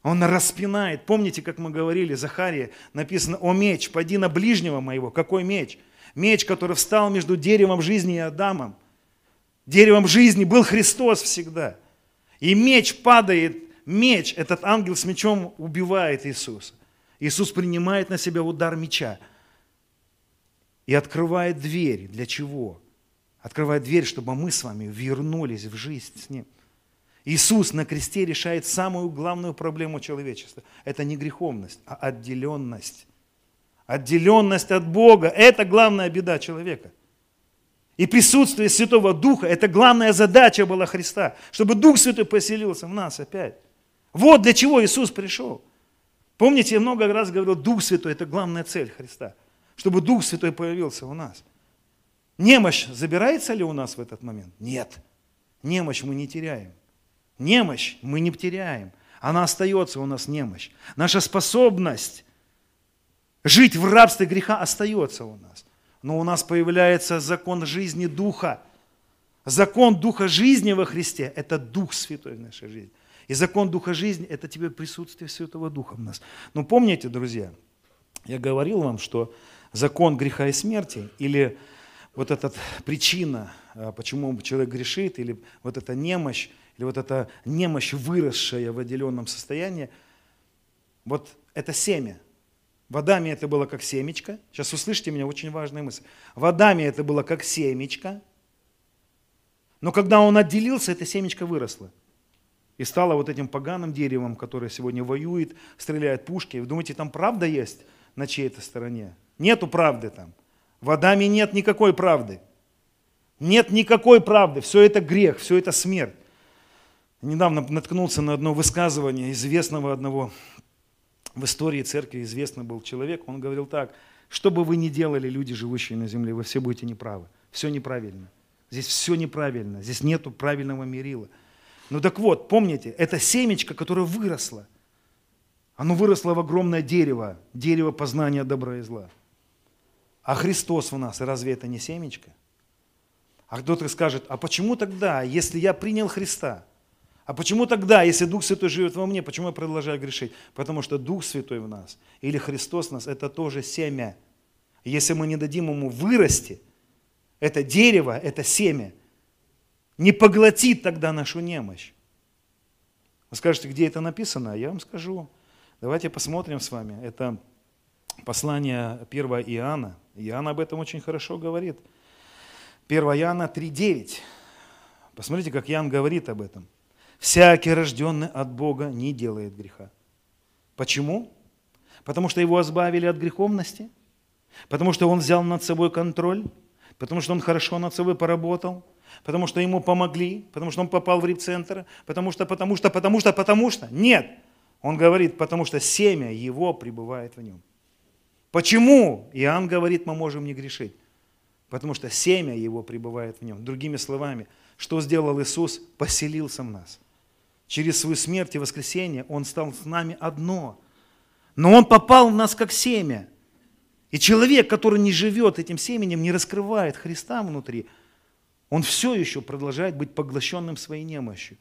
Он распинает. Помните, как мы говорили, Захария, написано, о меч, поди на ближнего моего. Какой меч? Меч, который встал между деревом жизни и Адамом. Деревом жизни был Христос всегда. И меч падает, меч, этот ангел с мечом убивает Иисуса. Иисус принимает на себя удар меча и открывает дверь. Для чего? Открывает дверь, чтобы мы с вами вернулись в жизнь с Ним. Иисус на кресте решает самую главную проблему человечества. Это не греховность, а отделенность. Отделенность от Бога – это главная беда человека. И присутствие Святого Духа – это главная задача была Христа, чтобы Дух Святой поселился в нас опять. Вот для чего Иисус пришел. Помните, я много раз говорил, Дух Святой – это главная цель Христа – чтобы Дух Святой появился у нас. Немощь забирается ли у нас в этот момент? Нет. Немощь мы не теряем. Немощь мы не теряем. Она остается у нас немощь. Наша способность жить в рабстве греха остается у нас. Но у нас появляется закон жизни Духа. Закон Духа жизни во Христе – это Дух Святой в нашей жизни. И закон Духа жизни – это тебе присутствие Святого Духа в нас. Но помните, друзья, я говорил вам, что закон греха и смерти, или вот эта причина, а, почему человек грешит, или вот эта немощь, или вот эта немощь, выросшая в отделенном состоянии, вот это семя. В Адаме это было как семечко. Сейчас услышите меня, очень важная мысль. В Адаме это было как семечко, но когда он отделился, это семечко выросло. И стало вот этим поганым деревом, которое сегодня воюет, стреляет пушки. Вы думаете, там правда есть на чьей-то стороне? Нету правды там. В Адаме нет никакой правды. Нет никакой правды. Все это грех, все это смерть. Недавно наткнулся на одно высказывание известного одного в истории церкви известный был человек. Он говорил так, что бы вы ни делали, люди, живущие на земле, вы все будете неправы. Все неправильно. Здесь все неправильно. Здесь нету правильного мерила. Ну так вот, помните, это семечко, которое выросло. Оно выросло в огромное дерево, дерево познания добра и зла. А Христос в нас, разве это не семечко? А кто-то скажет, а почему тогда, если я принял Христа, а почему тогда, если Дух Святой живет во мне, почему я продолжаю грешить? Потому что Дух Святой в нас или Христос в нас – это тоже семя. Если мы не дадим ему вырасти, это дерево, это семя, не поглотит тогда нашу немощь. Вы скажете, где это написано? Я вам скажу. Давайте посмотрим с вами. Это послание 1 Иоанна. Иоанн об этом очень хорошо говорит. 1 Иоанна 3.9. Посмотрите, как Иоанн говорит об этом. «Всякий, рожденный от Бога, не делает греха». Почему? Потому что его избавили от греховности? Потому что он взял над собой контроль? Потому что он хорошо над собой поработал? Потому что ему помогли? Потому что он попал в репцентр? Потому что, потому что, потому что, потому что? Нет! Он говорит, потому что семя его пребывает в нем. Почему? Иоанн говорит, мы можем не грешить. Потому что семя его пребывает в нем. Другими словами, что сделал Иисус? Поселился в нас. Через свою смерть и воскресение Он стал с нами одно. Но Он попал в нас как семя. И человек, который не живет этим семенем, не раскрывает Христа внутри, он все еще продолжает быть поглощенным своей немощью.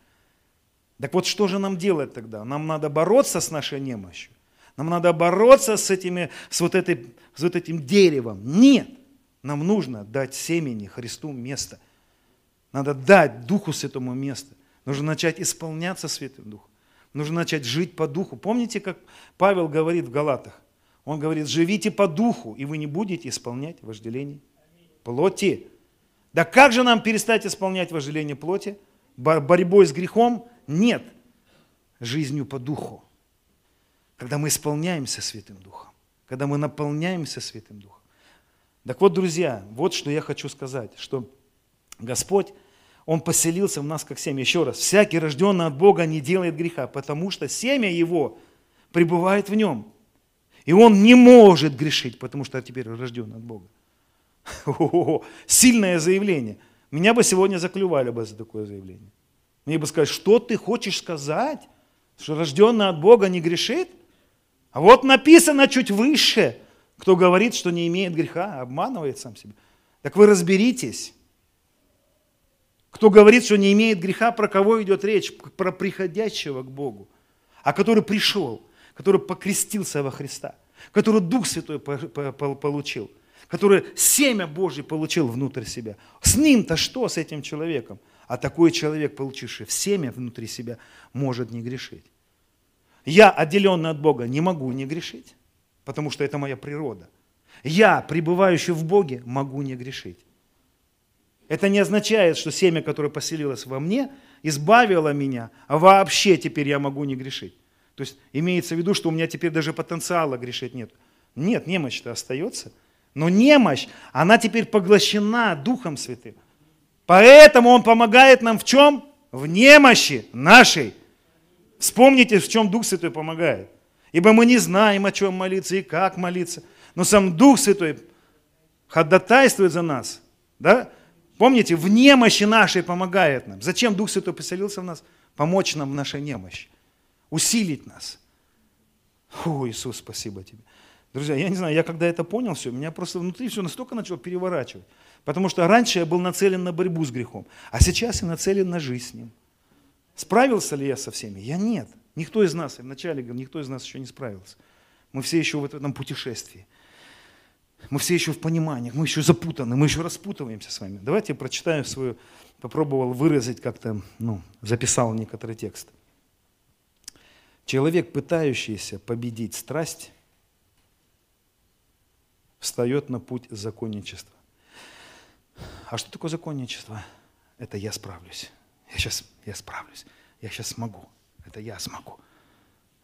Так вот, что же нам делать тогда? Нам надо бороться с нашей немощью. Нам надо бороться с, этими, с, вот, этой, с вот этим деревом. Нет. Нам нужно дать семени Христу место. Надо дать Духу Святому место. Нужно начать исполняться Святым Духом. Нужно начать жить по Духу. Помните, как Павел говорит в Галатах? Он говорит, живите по Духу, и вы не будете исполнять вожделение плоти. Да как же нам перестать исполнять вожделение плоти? Борьбой с грехом? Нет. Жизнью по Духу. Когда мы исполняемся Святым Духом. Когда мы наполняемся Святым Духом. Так вот, друзья, вот что я хочу сказать, что Господь, Он поселился в нас как семя. Еще раз, всякий рожденный от Бога не делает греха, потому что семя Его пребывает в нем. И он не может грешить, потому что теперь рожден от Бога. О-о-о, сильное заявление. Меня бы сегодня заклювали бы за такое заявление. Мне бы сказали, что ты хочешь сказать? Что рожденный от Бога не грешит? А вот написано чуть выше – кто говорит, что не имеет греха, обманывает сам себя. Так вы разберитесь. Кто говорит, что не имеет греха, про кого идет речь? Про приходящего к Богу. А который пришел, который покрестился во Христа, который Дух Святой получил, который семя Божье получил внутрь себя. С ним-то что, с этим человеком? А такой человек, получивший в семя внутри себя, может не грешить. Я, отделенный от Бога, не могу не грешить потому что это моя природа. Я, пребывающий в Боге, могу не грешить. Это не означает, что семя, которое поселилось во мне, избавило меня, а вообще теперь я могу не грешить. То есть имеется в виду, что у меня теперь даже потенциала грешить нет. Нет, немощь-то остается. Но немощь, она теперь поглощена Духом Святым. Поэтому Он помогает нам в чем? В немощи нашей. Вспомните, в чем Дух Святой помогает. Ибо мы не знаем, о чем молиться и как молиться. Но сам Дух Святой ходатайствует за нас. Да? Помните, в немощи нашей помогает нам. Зачем Дух Святой поселился в нас? Помочь нам в нашей немощи. Усилить нас. О, Иисус, спасибо тебе. Друзья, я не знаю, я когда это понял все, меня просто внутри все настолько начало переворачивать. Потому что раньше я был нацелен на борьбу с грехом, а сейчас я нацелен на жизнь с ним. Справился ли я со всеми? Я нет. Никто из нас, я вначале говорил, никто из нас еще не справился. Мы все еще в этом путешествии. Мы все еще в понимании, мы еще запутаны, мы еще распутываемся с вами. Давайте я прочитаю свою, попробовал выразить как-то, ну, записал некоторый текст. Человек, пытающийся победить страсть, встает на путь законничества. А что такое законничество? Это я справлюсь. Я сейчас, я справлюсь. Я сейчас смогу. Это я смогу.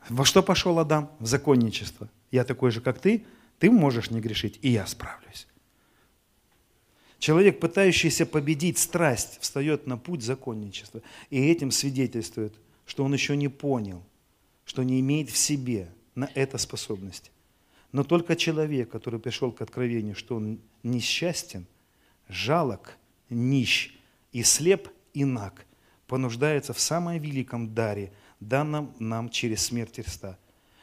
Во что пошел Адам? В законничество. Я такой же, как ты, ты можешь не грешить, и я справлюсь. Человек, пытающийся победить страсть, встает на путь законничества. И этим свидетельствует, что он еще не понял, что не имеет в себе на это способности. Но только человек, который пришел к откровению, что он несчастен, жалок, нищ и слеп, и наг, понуждается в самом великом даре – данном нам через смерть Христа,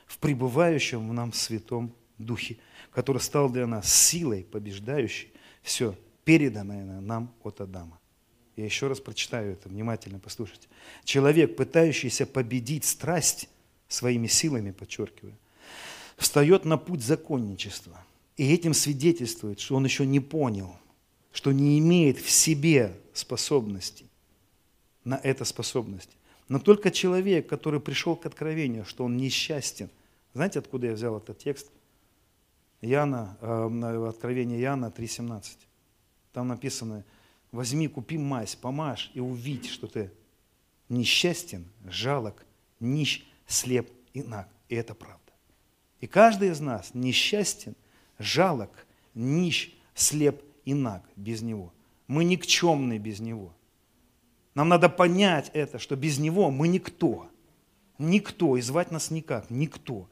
в пребывающем в нам Святом Духе, который стал для нас силой, побеждающей все переданное нам от Адама. Я еще раз прочитаю это, внимательно послушайте. Человек, пытающийся победить страсть своими силами, подчеркиваю, встает на путь законничества. И этим свидетельствует, что он еще не понял, что не имеет в себе способности на это способность. Но только человек, который пришел к откровению, что он несчастен. Знаете, откуда я взял этот текст? Яна, э, Откровение Яна 3.17. Там написано, возьми, купи мазь, помажь и увидь, что ты несчастен, жалок, нищ, слеп и наг. И это правда. И каждый из нас несчастен, жалок, нищ, слеп и наг без Него. Мы никчемны без Него. Нам надо понять это, что без Него мы никто. Никто, и звать нас никак, никто.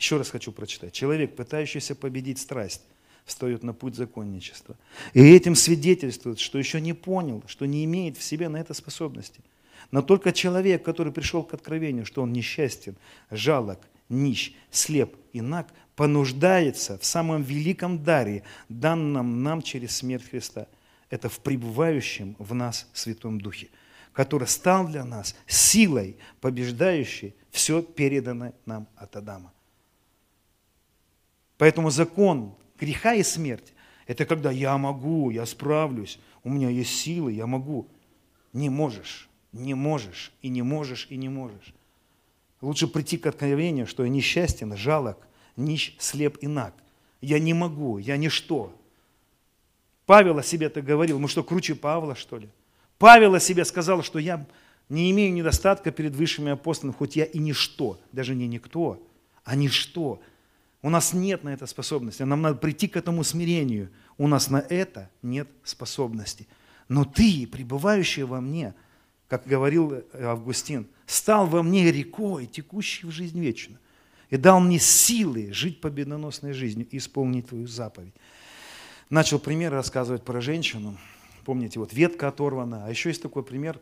Еще раз хочу прочитать. Человек, пытающийся победить страсть, встает на путь законничества. И этим свидетельствует, что еще не понял, что не имеет в себе на это способности. Но только человек, который пришел к откровению, что он несчастен, жалок, нищ, слеп и наг, понуждается в самом великом даре, данном нам через смерть Христа. Это в пребывающем в нас Святом Духе, который стал для нас силой, побеждающей все переданное нам от Адама. Поэтому закон греха и смерти – это когда я могу, я справлюсь, у меня есть силы, я могу. Не можешь, не можешь, и не можешь, и не можешь. Лучше прийти к откровению, что я несчастен, жалок, нищ, слеп и наг. Я не могу, я ничто. Павел о себе так говорил, мы что, круче Павла, что ли? Павел о себе сказал, что я не имею недостатка перед высшими апостолами, хоть я и ничто, даже не никто, а ничто. У нас нет на это способности, нам надо прийти к этому смирению. У нас на это нет способности. Но ты, пребывающий во мне, как говорил Августин, стал во мне рекой, текущей в жизнь вечную, и дал мне силы жить победоносной жизнью и исполнить твою заповедь. Начал пример рассказывать про женщину. Помните, вот ветка оторвана. А еще есть такой пример,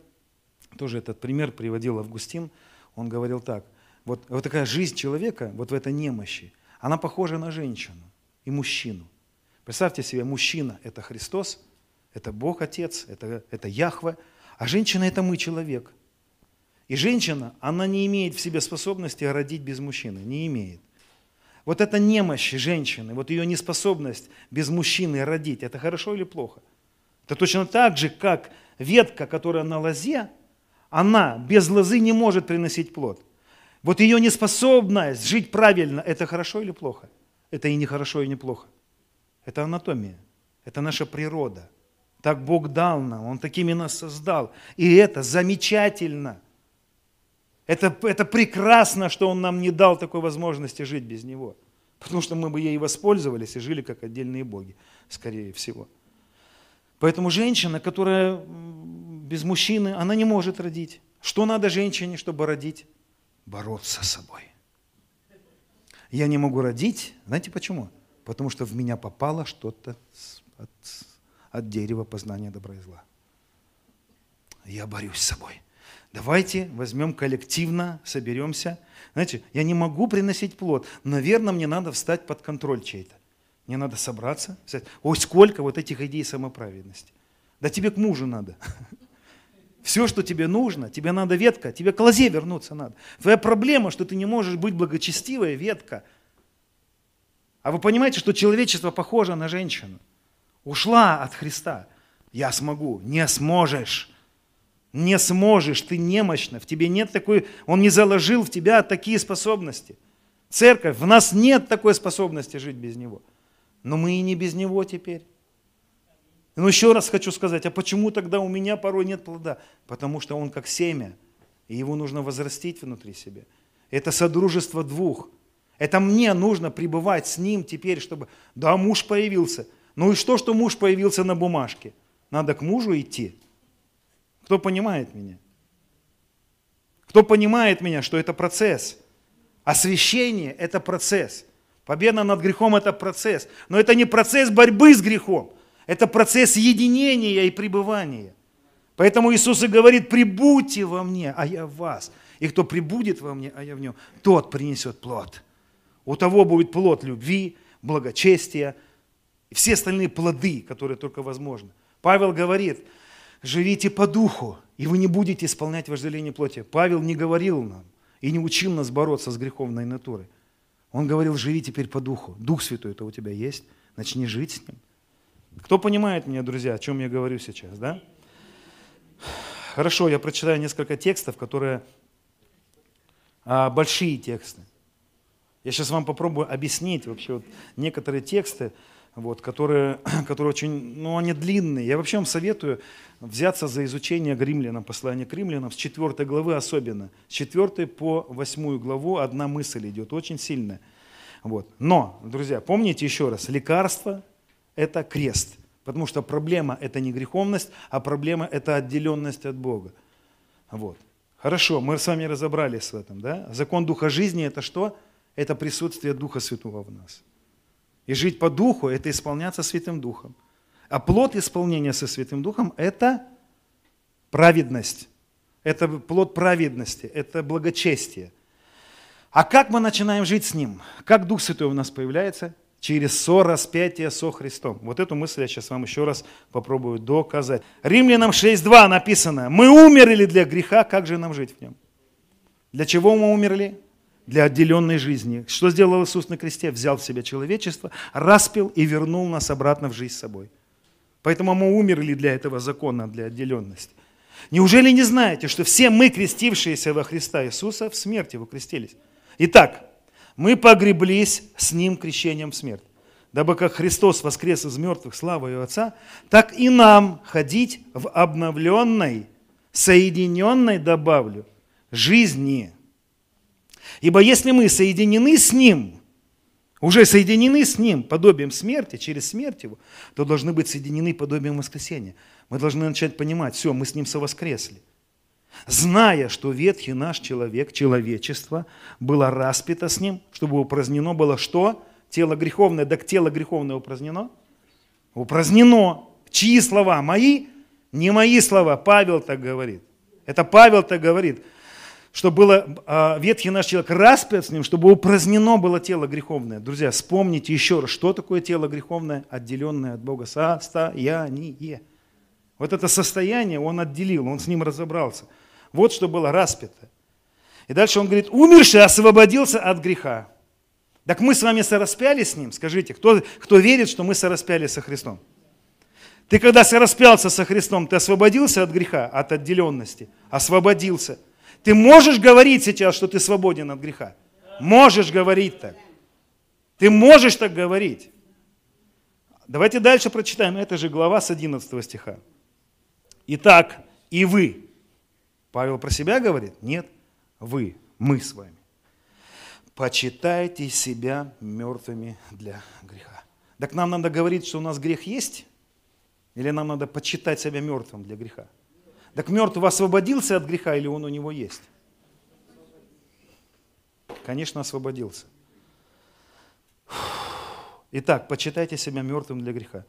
тоже этот пример приводил Августин. Он говорил так, вот, вот такая жизнь человека, вот в этой немощи, она похожа на женщину и мужчину. Представьте себе, мужчина – это Христос, это Бог Отец, это, это Яхве, а женщина – это мы, человек – и женщина, она не имеет в себе способности родить без мужчины, не имеет. Вот это немощь женщины, вот ее неспособность без мужчины родить, это хорошо или плохо? Это точно так же, как ветка, которая на лозе, она без лозы не может приносить плод. Вот ее неспособность жить правильно, это хорошо или плохо? Это и не хорошо, и не плохо. Это анатомия, это наша природа. Так Бог дал нам, Он такими нас создал. И это замечательно – это, это прекрасно, что Он нам не дал такой возможности жить без Него. Потому что мы бы ей воспользовались и жили как отдельные боги, скорее всего. Поэтому женщина, которая без мужчины, она не может родить. Что надо женщине, чтобы родить? Бороться с собой. Я не могу родить, знаете почему? Потому что в меня попало что-то от, от дерева познания добра и зла. Я борюсь с собой. Давайте возьмем коллективно, соберемся. Знаете, я не могу приносить плод. Наверное, мне надо встать под контроль чей-то. Мне надо собраться, сказать, ой, сколько вот этих идей самоправедности. Да тебе к мужу надо. Все, что тебе нужно, тебе надо ветка, тебе к лозе вернуться надо. Твоя проблема, что ты не можешь быть благочестивой, ветка. А вы понимаете, что человечество похоже на женщину. Ушла от Христа. Я смогу. Не сможешь. Не сможешь, ты немощна, в тебе нет такой, Он не заложил в тебя такие способности. Церковь, в нас нет такой способности жить без Него. Но мы и не без Него теперь. Но еще раз хочу сказать, а почему тогда у меня порой нет плода? Потому что он как семя, и его нужно возрастить внутри себя. Это содружество двух. Это мне нужно пребывать с ним теперь, чтобы... Да, муж появился. Ну и что, что муж появился на бумажке? Надо к мужу идти. Кто понимает меня? Кто понимает меня, что это процесс? Освящение – это процесс. Победа над грехом – это процесс. Но это не процесс борьбы с грехом. Это процесс единения и пребывания. Поэтому Иисус и говорит, прибудьте во мне, а я в вас. И кто прибудет во мне, а я в нем, тот принесет плод. У того будет плод любви, благочестия, все остальные плоды, которые только возможны. Павел говорит, живите по духу, и вы не будете исполнять вожделение плоти. Павел не говорил нам и не учил нас бороться с греховной натурой. Он говорил, живи теперь по духу. Дух Святой это у тебя есть, начни жить с ним. Кто понимает меня, друзья, о чем я говорю сейчас, да? Хорошо, я прочитаю несколько текстов, которые а, большие тексты. Я сейчас вам попробую объяснить вообще вот некоторые тексты, вот, которые, которые очень, ну, они длинные. Я вообще вам советую взяться за изучение к римлянам, послания к римлянам, с 4 главы особенно. С 4 по 8 главу одна мысль идет, очень сильная. Вот. Но, друзья, помните еще раз, лекарство – это крест. Потому что проблема – это не греховность, а проблема – это отделенность от Бога. Вот. Хорошо, мы с вами разобрались в этом. Да? Закон Духа жизни – это что? Это присутствие Духа Святого в нас. И жить по Духу – это исполняться Святым Духом. А плод исполнения со Святым Духом – это праведность. Это плод праведности, это благочестие. А как мы начинаем жить с Ним? Как Дух Святой у нас появляется? Через сораспятие со Христом. Вот эту мысль я сейчас вам еще раз попробую доказать. Римлянам 6.2 написано, мы умерли для греха, как же нам жить в нем? Для чего мы умерли? Для отделенной жизни. Что сделал Иисус на кресте? Взял в себя человечество, распил и вернул нас обратно в жизнь с собой. Поэтому мы умерли для этого закона, для отделенности. Неужели не знаете, что все мы, крестившиеся во Христа Иисуса, в смерти вы крестились? Итак, мы погреблись с Ним крещением в смерть, дабы как Христос воскрес из мертвых славою Отца, так и нам ходить в обновленной, соединенной, добавлю, жизни. Ибо если мы соединены с Ним, уже соединены с Ним подобием смерти, через смерть Его, то должны быть соединены подобием воскресения. Мы должны начать понимать, все, мы с Ним совоскресли. Зная, что ветхий наш человек, человечество, было распято с Ним, чтобы упразднено было что? Тело греховное. Так тело греховное упразднено? Упразднено. Чьи слова? Мои? Не мои слова. Павел так говорит. Это Павел так говорит что было э, ветхий наш человек распят с ним, чтобы упразднено было тело греховное. Друзья, вспомните еще раз, что такое тело греховное, отделенное от Бога, состояние. Вот это состояние он отделил, он с ним разобрался. Вот что было распято. И дальше он говорит, умерший освободился от греха. Так мы с вами сораспяли с ним, скажите, кто, кто верит, что мы сораспяли со Христом? Ты когда сораспялся со Христом, ты освободился от греха, от отделенности? Освободился. Ты можешь говорить сейчас, что ты свободен от греха? Можешь говорить так. Ты можешь так говорить. Давайте дальше прочитаем. Это же глава с 11 стиха. Итак, и вы. Павел про себя говорит? Нет. Вы, мы с вами. Почитайте себя мертвыми для греха. Так нам надо говорить, что у нас грех есть? Или нам надо почитать себя мертвым для греха? Так мертвый освободился от греха или он у него есть? Конечно, освободился. Итак, почитайте себя мертвым для греха,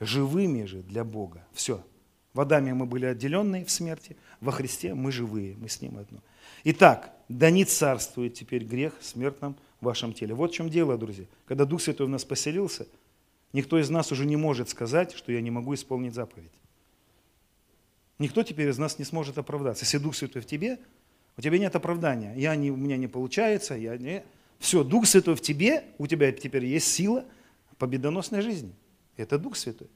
живыми же для Бога. Все. В Адаме мы были отделенные в смерти, во Христе мы живые, мы с Ним одно. Итак, да не царствует теперь грех в вашем теле. Вот в чем дело, друзья. Когда Дух Святой в нас поселился, никто из нас уже не может сказать, что я не могу исполнить заповедь. Никто теперь из нас не сможет оправдаться. Если Дух Святой в тебе, у тебя нет оправдания. Я не, у меня не получается, я не... Все, Дух Святой в тебе, у тебя теперь есть сила победоносной жизни. Это Дух Святой.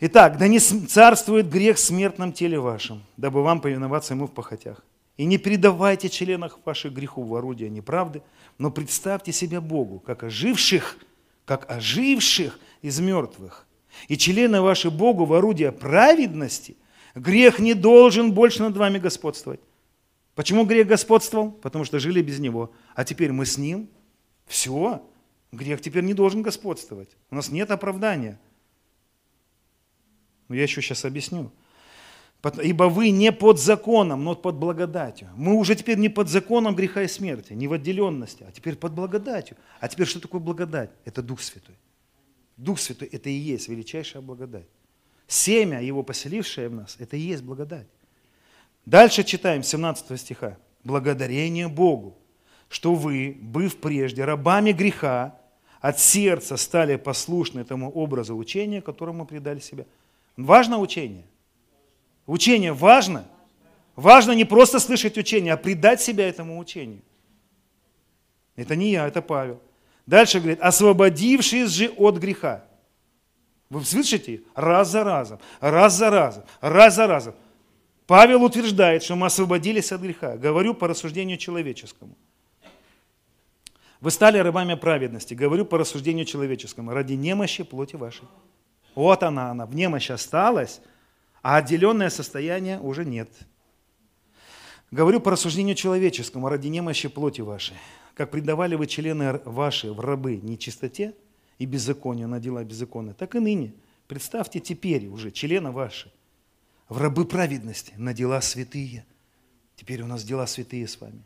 Итак, да не царствует грех в смертном теле вашем, дабы вам повиноваться ему в похотях. И не предавайте членах ваших греху в орудие неправды, но представьте себя Богу, как оживших, как оживших из мертвых. И члены ваши Богу в орудие праведности – Грех не должен больше над вами господствовать. Почему грех господствовал? Потому что жили без него. А теперь мы с ним. Все. Грех теперь не должен господствовать. У нас нет оправдания. Но я еще сейчас объясню. Ибо вы не под законом, но под благодатью. Мы уже теперь не под законом греха и смерти, не в отделенности, а теперь под благодатью. А теперь что такое благодать? Это Дух Святой. Дух Святой – это и есть величайшая благодать семя его, поселившее в нас, это и есть благодать. Дальше читаем 17 стиха. «Благодарение Богу, что вы, быв прежде рабами греха, от сердца стали послушны этому образу учения, которому предали себя. Важно учение? Учение важно? Важно не просто слышать учение, а предать себя этому учению. Это не я, это Павел. Дальше говорит, освободившись же от греха. Вы слышите? Раз за разом, раз за разом, раз за разом. Павел утверждает, что мы освободились от греха. Говорю по рассуждению человеческому. Вы стали рабами праведности. Говорю по рассуждению человеческому. Ради немощи плоти вашей. Вот она, она. В немощи осталась, а отделенное состояние уже нет. Говорю по рассуждению человеческому. Ради немощи плоти вашей. Как предавали вы члены ваши в рабы нечистоте и беззаконию на дела беззаконные, так и ныне. Представьте теперь уже члены ваши в рабы праведности на дела святые. Теперь у нас дела святые с вами.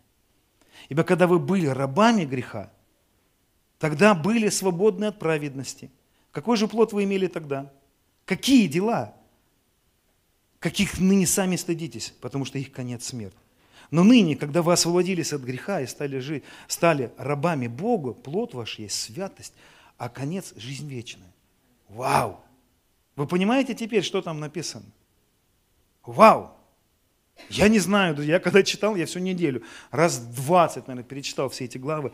Ибо когда вы были рабами греха, тогда были свободны от праведности. Какой же плод вы имели тогда? Какие дела? Каких ныне сами стыдитесь, потому что их конец смерть. Но ныне, когда вы освободились от греха и стали, жить, стали рабами Богу, плод ваш есть святость, а конец – жизнь вечная. Вау! Вы понимаете теперь, что там написано? Вау! Я не знаю, я когда читал, я всю неделю, раз 20, наверное, перечитал все эти главы,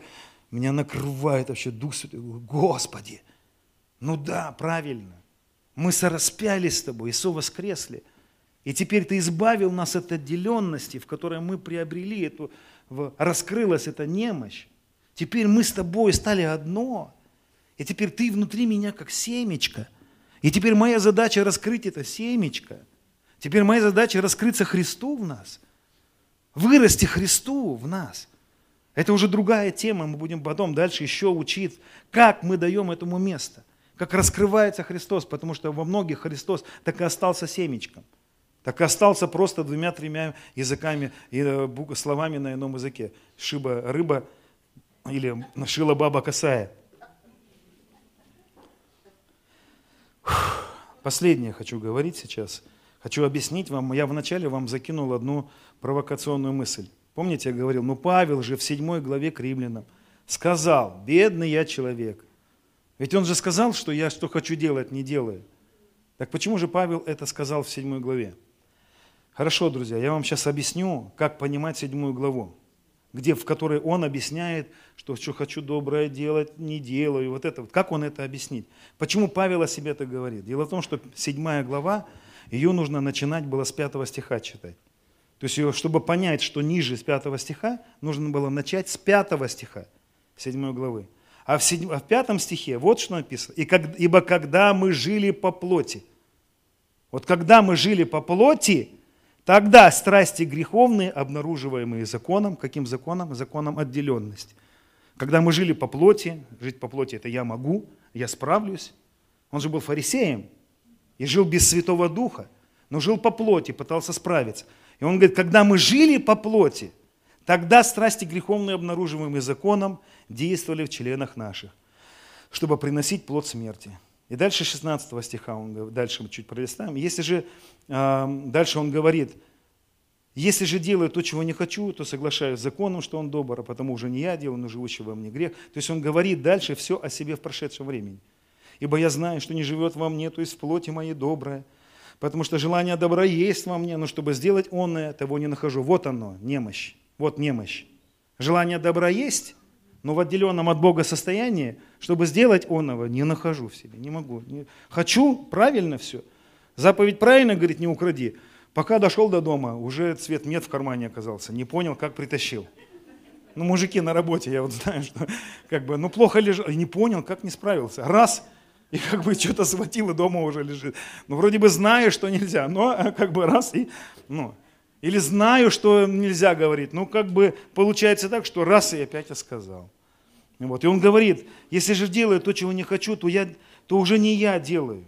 меня накрывает вообще Дух Святой. Господи, ну да, правильно. Мы сораспялись с тобой, Иисус воскресли. И теперь ты избавил нас от отделенности, в которой мы приобрели эту, раскрылась эта немощь. Теперь мы с тобой стали одно. И теперь ты внутри меня как семечко. И теперь моя задача раскрыть это семечко – Теперь моя задача раскрыться Христу в нас, вырасти Христу в нас. Это уже другая тема, мы будем потом дальше еще учить, как мы даем этому место, как раскрывается Христос, потому что во многих Христос так и остался семечком, так и остался просто двумя-тремя языками и э, словами на ином языке. Шиба рыба или шила баба косая. Последнее хочу говорить сейчас – Хочу объяснить вам, я вначале вам закинул одну провокационную мысль. Помните, я говорил, ну Павел же в седьмой главе к римлянам сказал, бедный я человек. Ведь он же сказал, что я что хочу делать, не делаю. Так почему же Павел это сказал в седьмой главе? Хорошо, друзья, я вам сейчас объясню, как понимать седьмую главу, где, в которой он объясняет, что что хочу доброе делать, не делаю. Вот это, как он это объяснит? Почему Павел о себе это говорит? Дело в том, что седьмая глава ее нужно начинать было с пятого стиха читать. То есть, чтобы понять, что ниже с пятого стиха, нужно было начать с пятого стиха, седьмой главы. А в, седь... а в пятом стихе вот что написано. И как... «Ибо когда мы жили по плоти». Вот когда мы жили по плоти, тогда страсти греховные, обнаруживаемые законом, каким законом? Законом отделенности. Когда мы жили по плоти, жить по плоти это я могу, я справлюсь. Он же был фарисеем, и жил без Святого Духа, но жил по плоти, пытался справиться. И он говорит, когда мы жили по плоти, тогда страсти греховные, обнаруживаемые законом, действовали в членах наших, чтобы приносить плод смерти. И дальше 16 стиха, он, дальше мы чуть пролистаем. Если же, дальше он говорит, если же делаю то, чего не хочу, то соглашаюсь с законом, что он добр, а потому уже не я делаю, но живущий во мне грех. То есть он говорит дальше все о себе в прошедшем времени. Ибо я знаю, что не живет во мне, то есть в плоти моей доброе. Потому что желание добра есть во мне, но чтобы сделать онное, того не нахожу. Вот оно, немощь. Вот немощь. Желание добра есть, но в отделенном от Бога состоянии, чтобы сделать онного, не нахожу в себе, не могу. Не... Хочу, правильно все. Заповедь правильно, говорит, не укради. Пока дошел до дома, уже цвет мед в кармане оказался. Не понял, как притащил. Ну, мужики на работе, я вот знаю, что как бы, ну, плохо лежал. Не понял, как не справился. Раз – и как бы что-то схватил, и дома уже лежит. Ну, вроде бы знаю, что нельзя, но э, как бы раз и, ну, или знаю, что нельзя говорить. Ну, как бы получается так, что раз и опять я сказал. Вот. И он говорит, если же делаю то, чего не хочу, то, я, то уже не я делаю,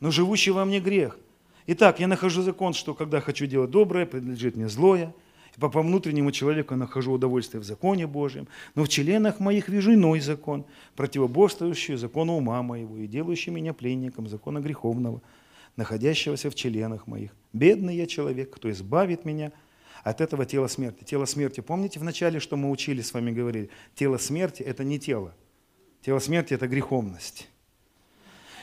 но живущий во мне грех. Итак, я нахожу закон, что когда хочу делать доброе, принадлежит мне злое – по, по внутреннему человеку нахожу удовольствие в законе Божьем, но в членах моих вижу иной закон, противоборствующий закону ума моего и делающий меня пленником закона греховного, находящегося в членах моих. Бедный я человек, кто избавит меня от этого тела смерти. Тело смерти, помните в начале, что мы учили с вами говорили? Тело смерти – это не тело. Тело смерти – это греховность.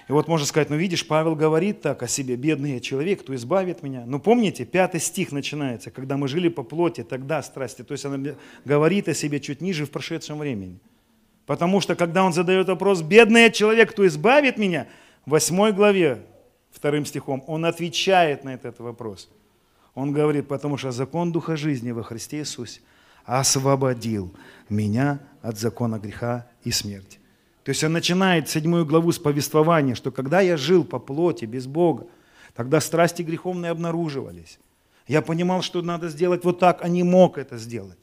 И вот можно сказать, ну видишь, Павел говорит так о себе, бедный я человек, кто избавит меня. Ну помните, пятый стих начинается, когда мы жили по плоти, тогда страсти. То есть она говорит о себе чуть ниже в прошедшем времени. Потому что когда он задает вопрос, бедный я человек, кто избавит меня, в восьмой главе, вторым стихом, он отвечает на этот вопрос. Он говорит, потому что закон Духа жизни во Христе Иисусе освободил меня от закона греха и смерти. То есть он начинает седьмую главу с повествования, что когда я жил по плоти, без Бога, тогда страсти греховные обнаруживались. Я понимал, что надо сделать вот так, а не мог это сделать.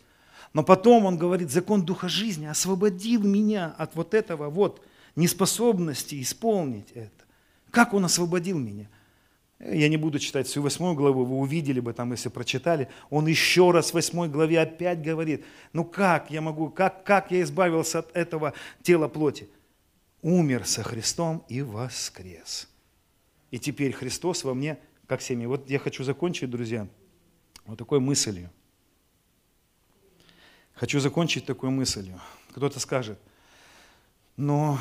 Но потом он говорит, закон Духа жизни освободил меня от вот этого вот неспособности исполнить это. Как он освободил меня? Я не буду читать всю восьмую главу, вы увидели бы там, если прочитали. Он еще раз в восьмой главе опять говорит, ну как я могу, как, как я избавился от этого тела плоти? Умер со Христом и воскрес. И теперь Христос во мне, как семя. Вот я хочу закончить, друзья, вот такой мыслью. Хочу закончить такой мыслью. Кто-то скажет – но,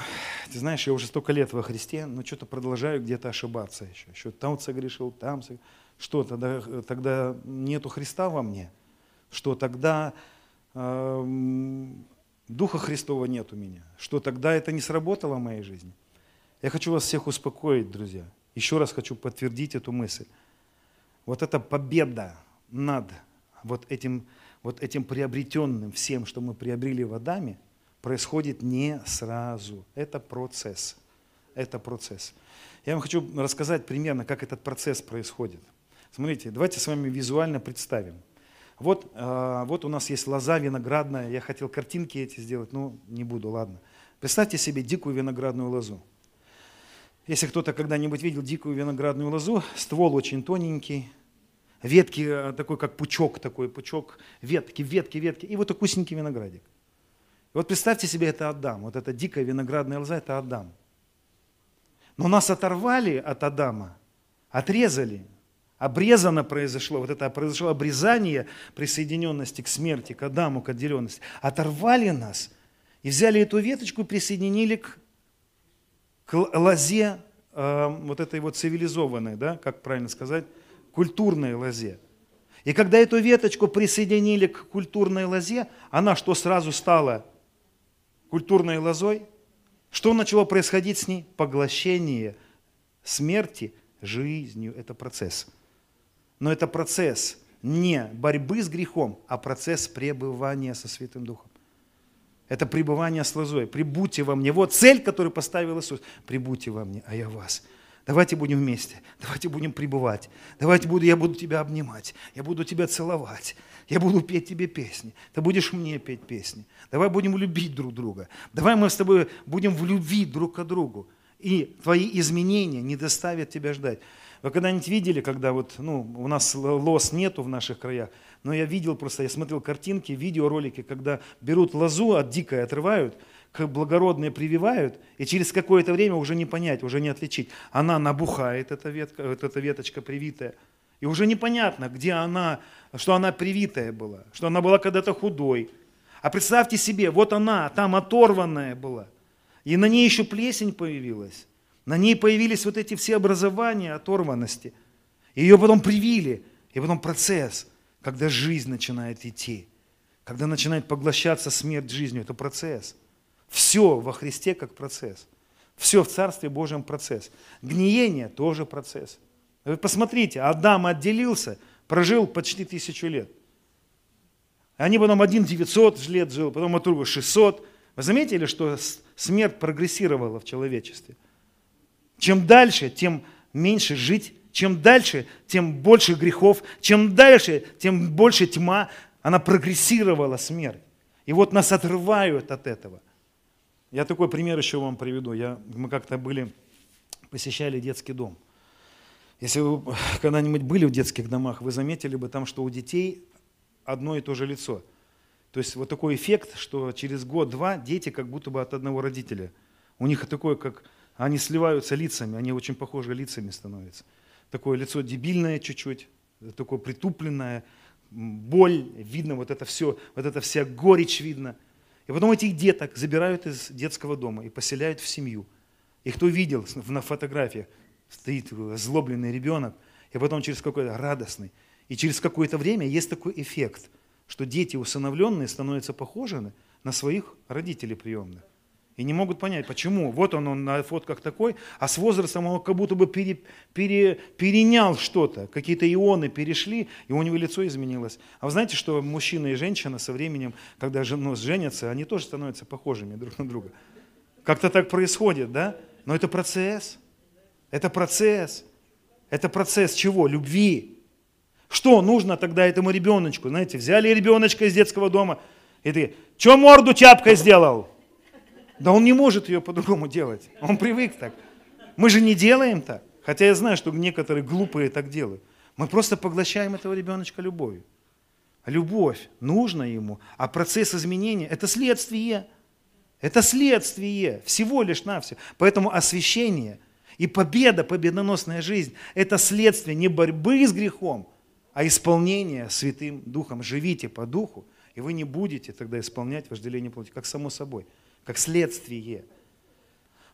ты знаешь, я уже столько лет во Христе, но что-то продолжаю где-то ошибаться еще. Еще там согрешил, там согрешил. Что, тогда, тогда нету Христа во мне? Что тогда э, Духа Христова нет у меня? Что тогда это не сработало в моей жизни? Я хочу вас всех успокоить, друзья. Еще раз хочу подтвердить эту мысль. Вот эта победа над вот этим, вот этим приобретенным всем, что мы приобрели в Адаме – происходит не сразу. Это процесс. Это процесс. Я вам хочу рассказать примерно, как этот процесс происходит. Смотрите, давайте с вами визуально представим. Вот, э, вот у нас есть лоза виноградная. Я хотел картинки эти сделать, но не буду, ладно. Представьте себе дикую виноградную лозу. Если кто-то когда-нибудь видел дикую виноградную лозу, ствол очень тоненький, ветки э, такой, как пучок такой, пучок, ветки, ветки, ветки, и вот такой кусенький виноградик. И вот представьте себе, это Адам. Вот эта дикая виноградная лоза – это Адам. Но нас оторвали от Адама, отрезали. Обрезано произошло, вот это произошло обрезание присоединенности к смерти, к Адаму, к отделенности. Оторвали нас и взяли эту веточку присоединили к, к лозе э, вот этой вот цивилизованной, да, как правильно сказать, культурной лозе. И когда эту веточку присоединили к культурной лозе, она что сразу стала культурной лозой, что начало происходить с ней? Поглощение смерти жизнью. Это процесс. Но это процесс не борьбы с грехом, а процесс пребывания со Святым Духом. Это пребывание с лозой. Прибудьте во мне. Вот цель, которую поставил Иисус. Прибудьте во мне, а я вас. Давайте будем вместе, давайте будем пребывать. Давайте буду, я буду тебя обнимать, я буду тебя целовать, я буду петь тебе песни, ты будешь мне петь песни. Давай будем любить друг друга. Давай мы с тобой будем в любви друг к другу. И твои изменения не доставят тебя ждать. Вы когда-нибудь видели, когда вот, ну, у нас лоз нету в наших краях, но я видел просто, я смотрел картинки, видеоролики, когда берут лозу от дикой, отрывают – как благородные прививают, и через какое-то время уже не понять, уже не отличить. Она набухает, эта, ветка, вот эта веточка привитая, и уже непонятно, где она, что она привитая была, что она была когда-то худой. А представьте себе, вот она, там оторванная была, и на ней еще плесень появилась, на ней появились вот эти все образования оторванности. Ее потом привили, и потом процесс, когда жизнь начинает идти, когда начинает поглощаться смерть жизнью, это процесс – все во Христе как процесс. Все в Царстве Божьем процесс. Гниение тоже процесс. Вы посмотрите, Адам отделился, прожил почти тысячу лет. Они потом один 900 лет жил, потом от друга 600. Вы заметили, что смерть прогрессировала в человечестве? Чем дальше, тем меньше жить. Чем дальше, тем больше грехов. Чем дальше, тем больше тьма. Она прогрессировала смерть. И вот нас отрывают от этого – я такой пример еще вам приведу. Я, мы как-то были, посещали детский дом. Если вы когда-нибудь были в детских домах, вы заметили бы там, что у детей одно и то же лицо. То есть вот такой эффект, что через год-два дети как будто бы от одного родителя. У них такое, как они сливаются лицами, они очень похожи лицами становятся. Такое лицо дебильное чуть-чуть, такое притупленное, боль, видно вот это все, вот это вся горечь видно – и потом этих деток забирают из детского дома и поселяют в семью. И кто видел на фотографиях, стоит озлобленный ребенок, и потом через какой-то радостный. И через какое-то время есть такой эффект, что дети усыновленные становятся похожи на своих родителей приемных. И не могут понять, почему. Вот он, он на фотках такой, а с возрастом он как будто бы пере, пере, перенял что-то. Какие-то ионы перешли, и у него лицо изменилось. А вы знаете, что мужчина и женщина со временем, когда ну, женятся, они тоже становятся похожими друг на друга. Как-то так происходит, да? Но это процесс. Это процесс. Это процесс чего? Любви. Что нужно тогда этому ребеночку? Знаете, взяли ребеночка из детского дома, и ты, что морду тяпкой сделал? Да он не может ее по-другому делать. Он привык так. Мы же не делаем так. Хотя я знаю, что некоторые глупые так делают. Мы просто поглощаем этого ребеночка любовью. Любовь нужна ему, а процесс изменения – это следствие. Это следствие, всего лишь навсего. Поэтому освящение и победа, победоносная жизнь – это следствие не борьбы с грехом, а исполнения Святым Духом. Живите по Духу, и вы не будете тогда исполнять вожделение плоти, как само собой – как следствие.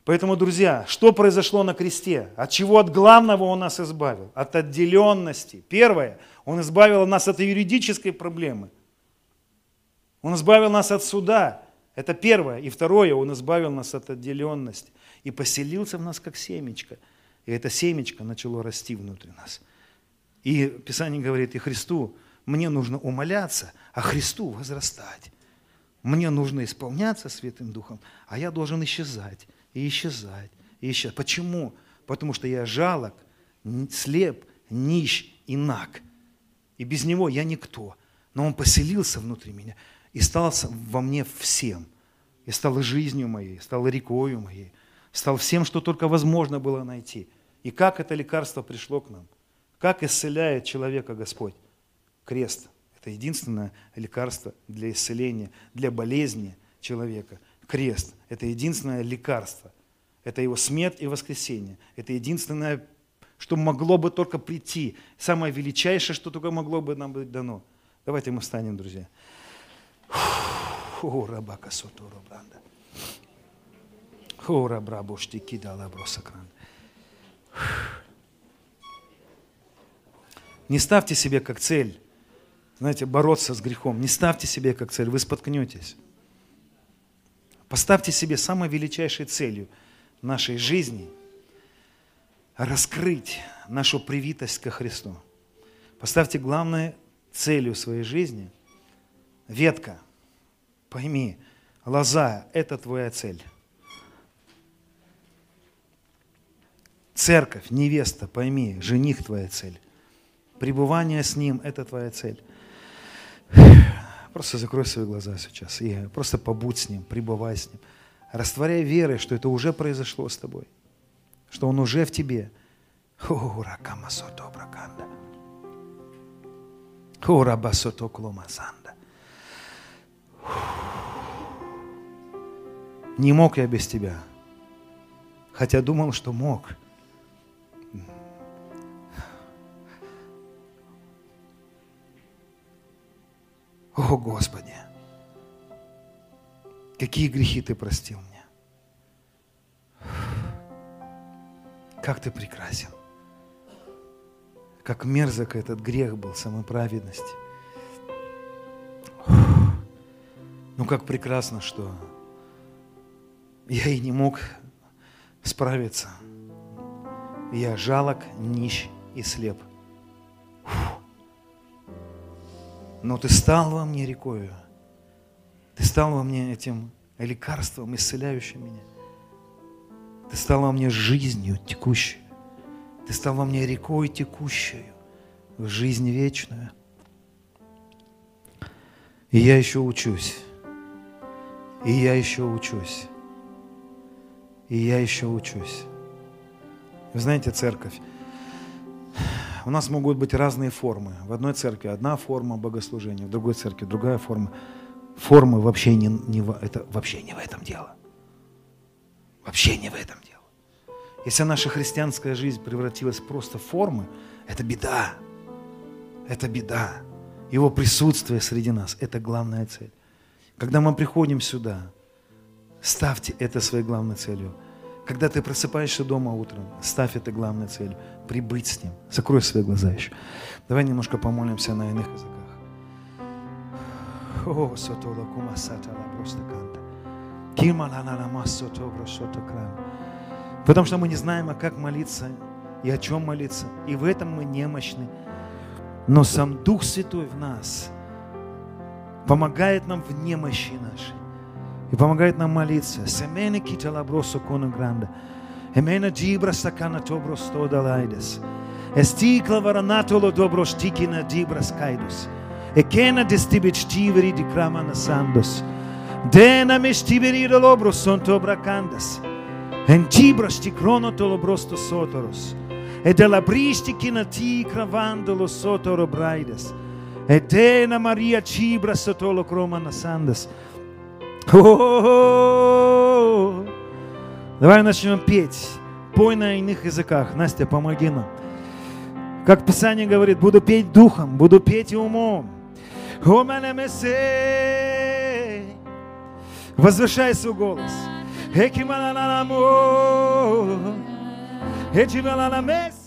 Поэтому, друзья, что произошло на кресте? От чего от главного Он нас избавил? От отделенности. Первое, Он избавил нас от юридической проблемы. Он избавил нас от суда. Это первое. И второе, Он избавил нас от отделенности. И поселился в нас как семечко. И это семечко начало расти внутри нас. И Писание говорит, и Христу, мне нужно умоляться, а Христу возрастать. Мне нужно исполняться Святым Духом, а я должен исчезать, и исчезать, и исчезать. Почему? Потому что я жалок, слеп, нищ и наг. И без него я никто. Но он поселился внутри меня и стал во мне всем. И стал жизнью моей, стал рекою моей, стал всем, что только возможно было найти. И как это лекарство пришло к нам? Как исцеляет человека Господь? Крест – это единственное лекарство для исцеления, для болезни человека. Крест – это единственное лекарство. Это его смерть и воскресение. Это единственное, что могло бы только прийти. Самое величайшее, что только могло бы нам быть дано. Давайте мы встанем, друзья. О, рабака сотуру бранда. О, кидала бросакран. Не ставьте себе как цель знаете, бороться с грехом. Не ставьте себе как цель, вы споткнетесь. Поставьте себе самой величайшей целью нашей жизни раскрыть нашу привитость ко Христу. Поставьте главной целью своей жизни ветка. Пойми, лоза – это твоя цель. Церковь, невеста, пойми, жених твоя цель. Пребывание с ним – это твоя цель. Просто закрой свои глаза сейчас и просто побудь с Ним, пребывай с Ним. Растворяй верой, что это уже произошло с тобой, что Он уже в тебе. Не мог я без тебя, хотя думал, что мог – О, Господи, какие грехи Ты простил мне. Как Ты прекрасен. Как мерзок этот грех был самоправедности. Ну, как прекрасно, что я и не мог справиться. Я жалок, нищ и слеп. Но ты стал во мне рекою. Ты стал во мне этим лекарством, исцеляющим меня. Ты стал во мне жизнью текущей. Ты стал во мне рекой текущей в жизнь вечную. И я еще учусь. И я еще учусь. И я еще учусь. Вы знаете, церковь, у нас могут быть разные формы. В одной церкви одна форма богослужения, в другой церкви другая форма. Формы вообще не, не, это вообще не в этом дело. Вообще не в этом дело. Если наша христианская жизнь превратилась просто в формы, это беда. Это беда. Его присутствие среди нас – это главная цель. Когда мы приходим сюда, ставьте это своей главной целью. Когда ты просыпаешься дома утром, ставь это главной целью. Прибыть с Ним. Закрой свои глаза еще. Давай немножко помолимся на иных языках. О, сотола кумасата ла просто канта. Потому что мы не знаем, а как молиться и о чем молиться. И в этом мы немощны. Но сам Дух Святой в нас помогает нам в немощи нашей. и помогает на молиться. Семене китала бросо кона гранда. Емена джибра стакана тобро сто да Е Естикла варанатоло добро штикина джибра скайдус. Екена дестибе чтивери дикрама на сандос. Дена ме штивери да долобро сон тобра кандас. Ен джибра штикроно толо бросто соторос. E della bristica ti cravandolo sotto robraides. E dena Maria cibra sotto lo croma nasandas. sandas. Давай начнем петь. Пой на иных языках. Настя, помоги нам. Как Писание говорит, буду петь духом, буду петь умом. Мене месе. Возвышай свой голос. Экималанамо. Экималанамес.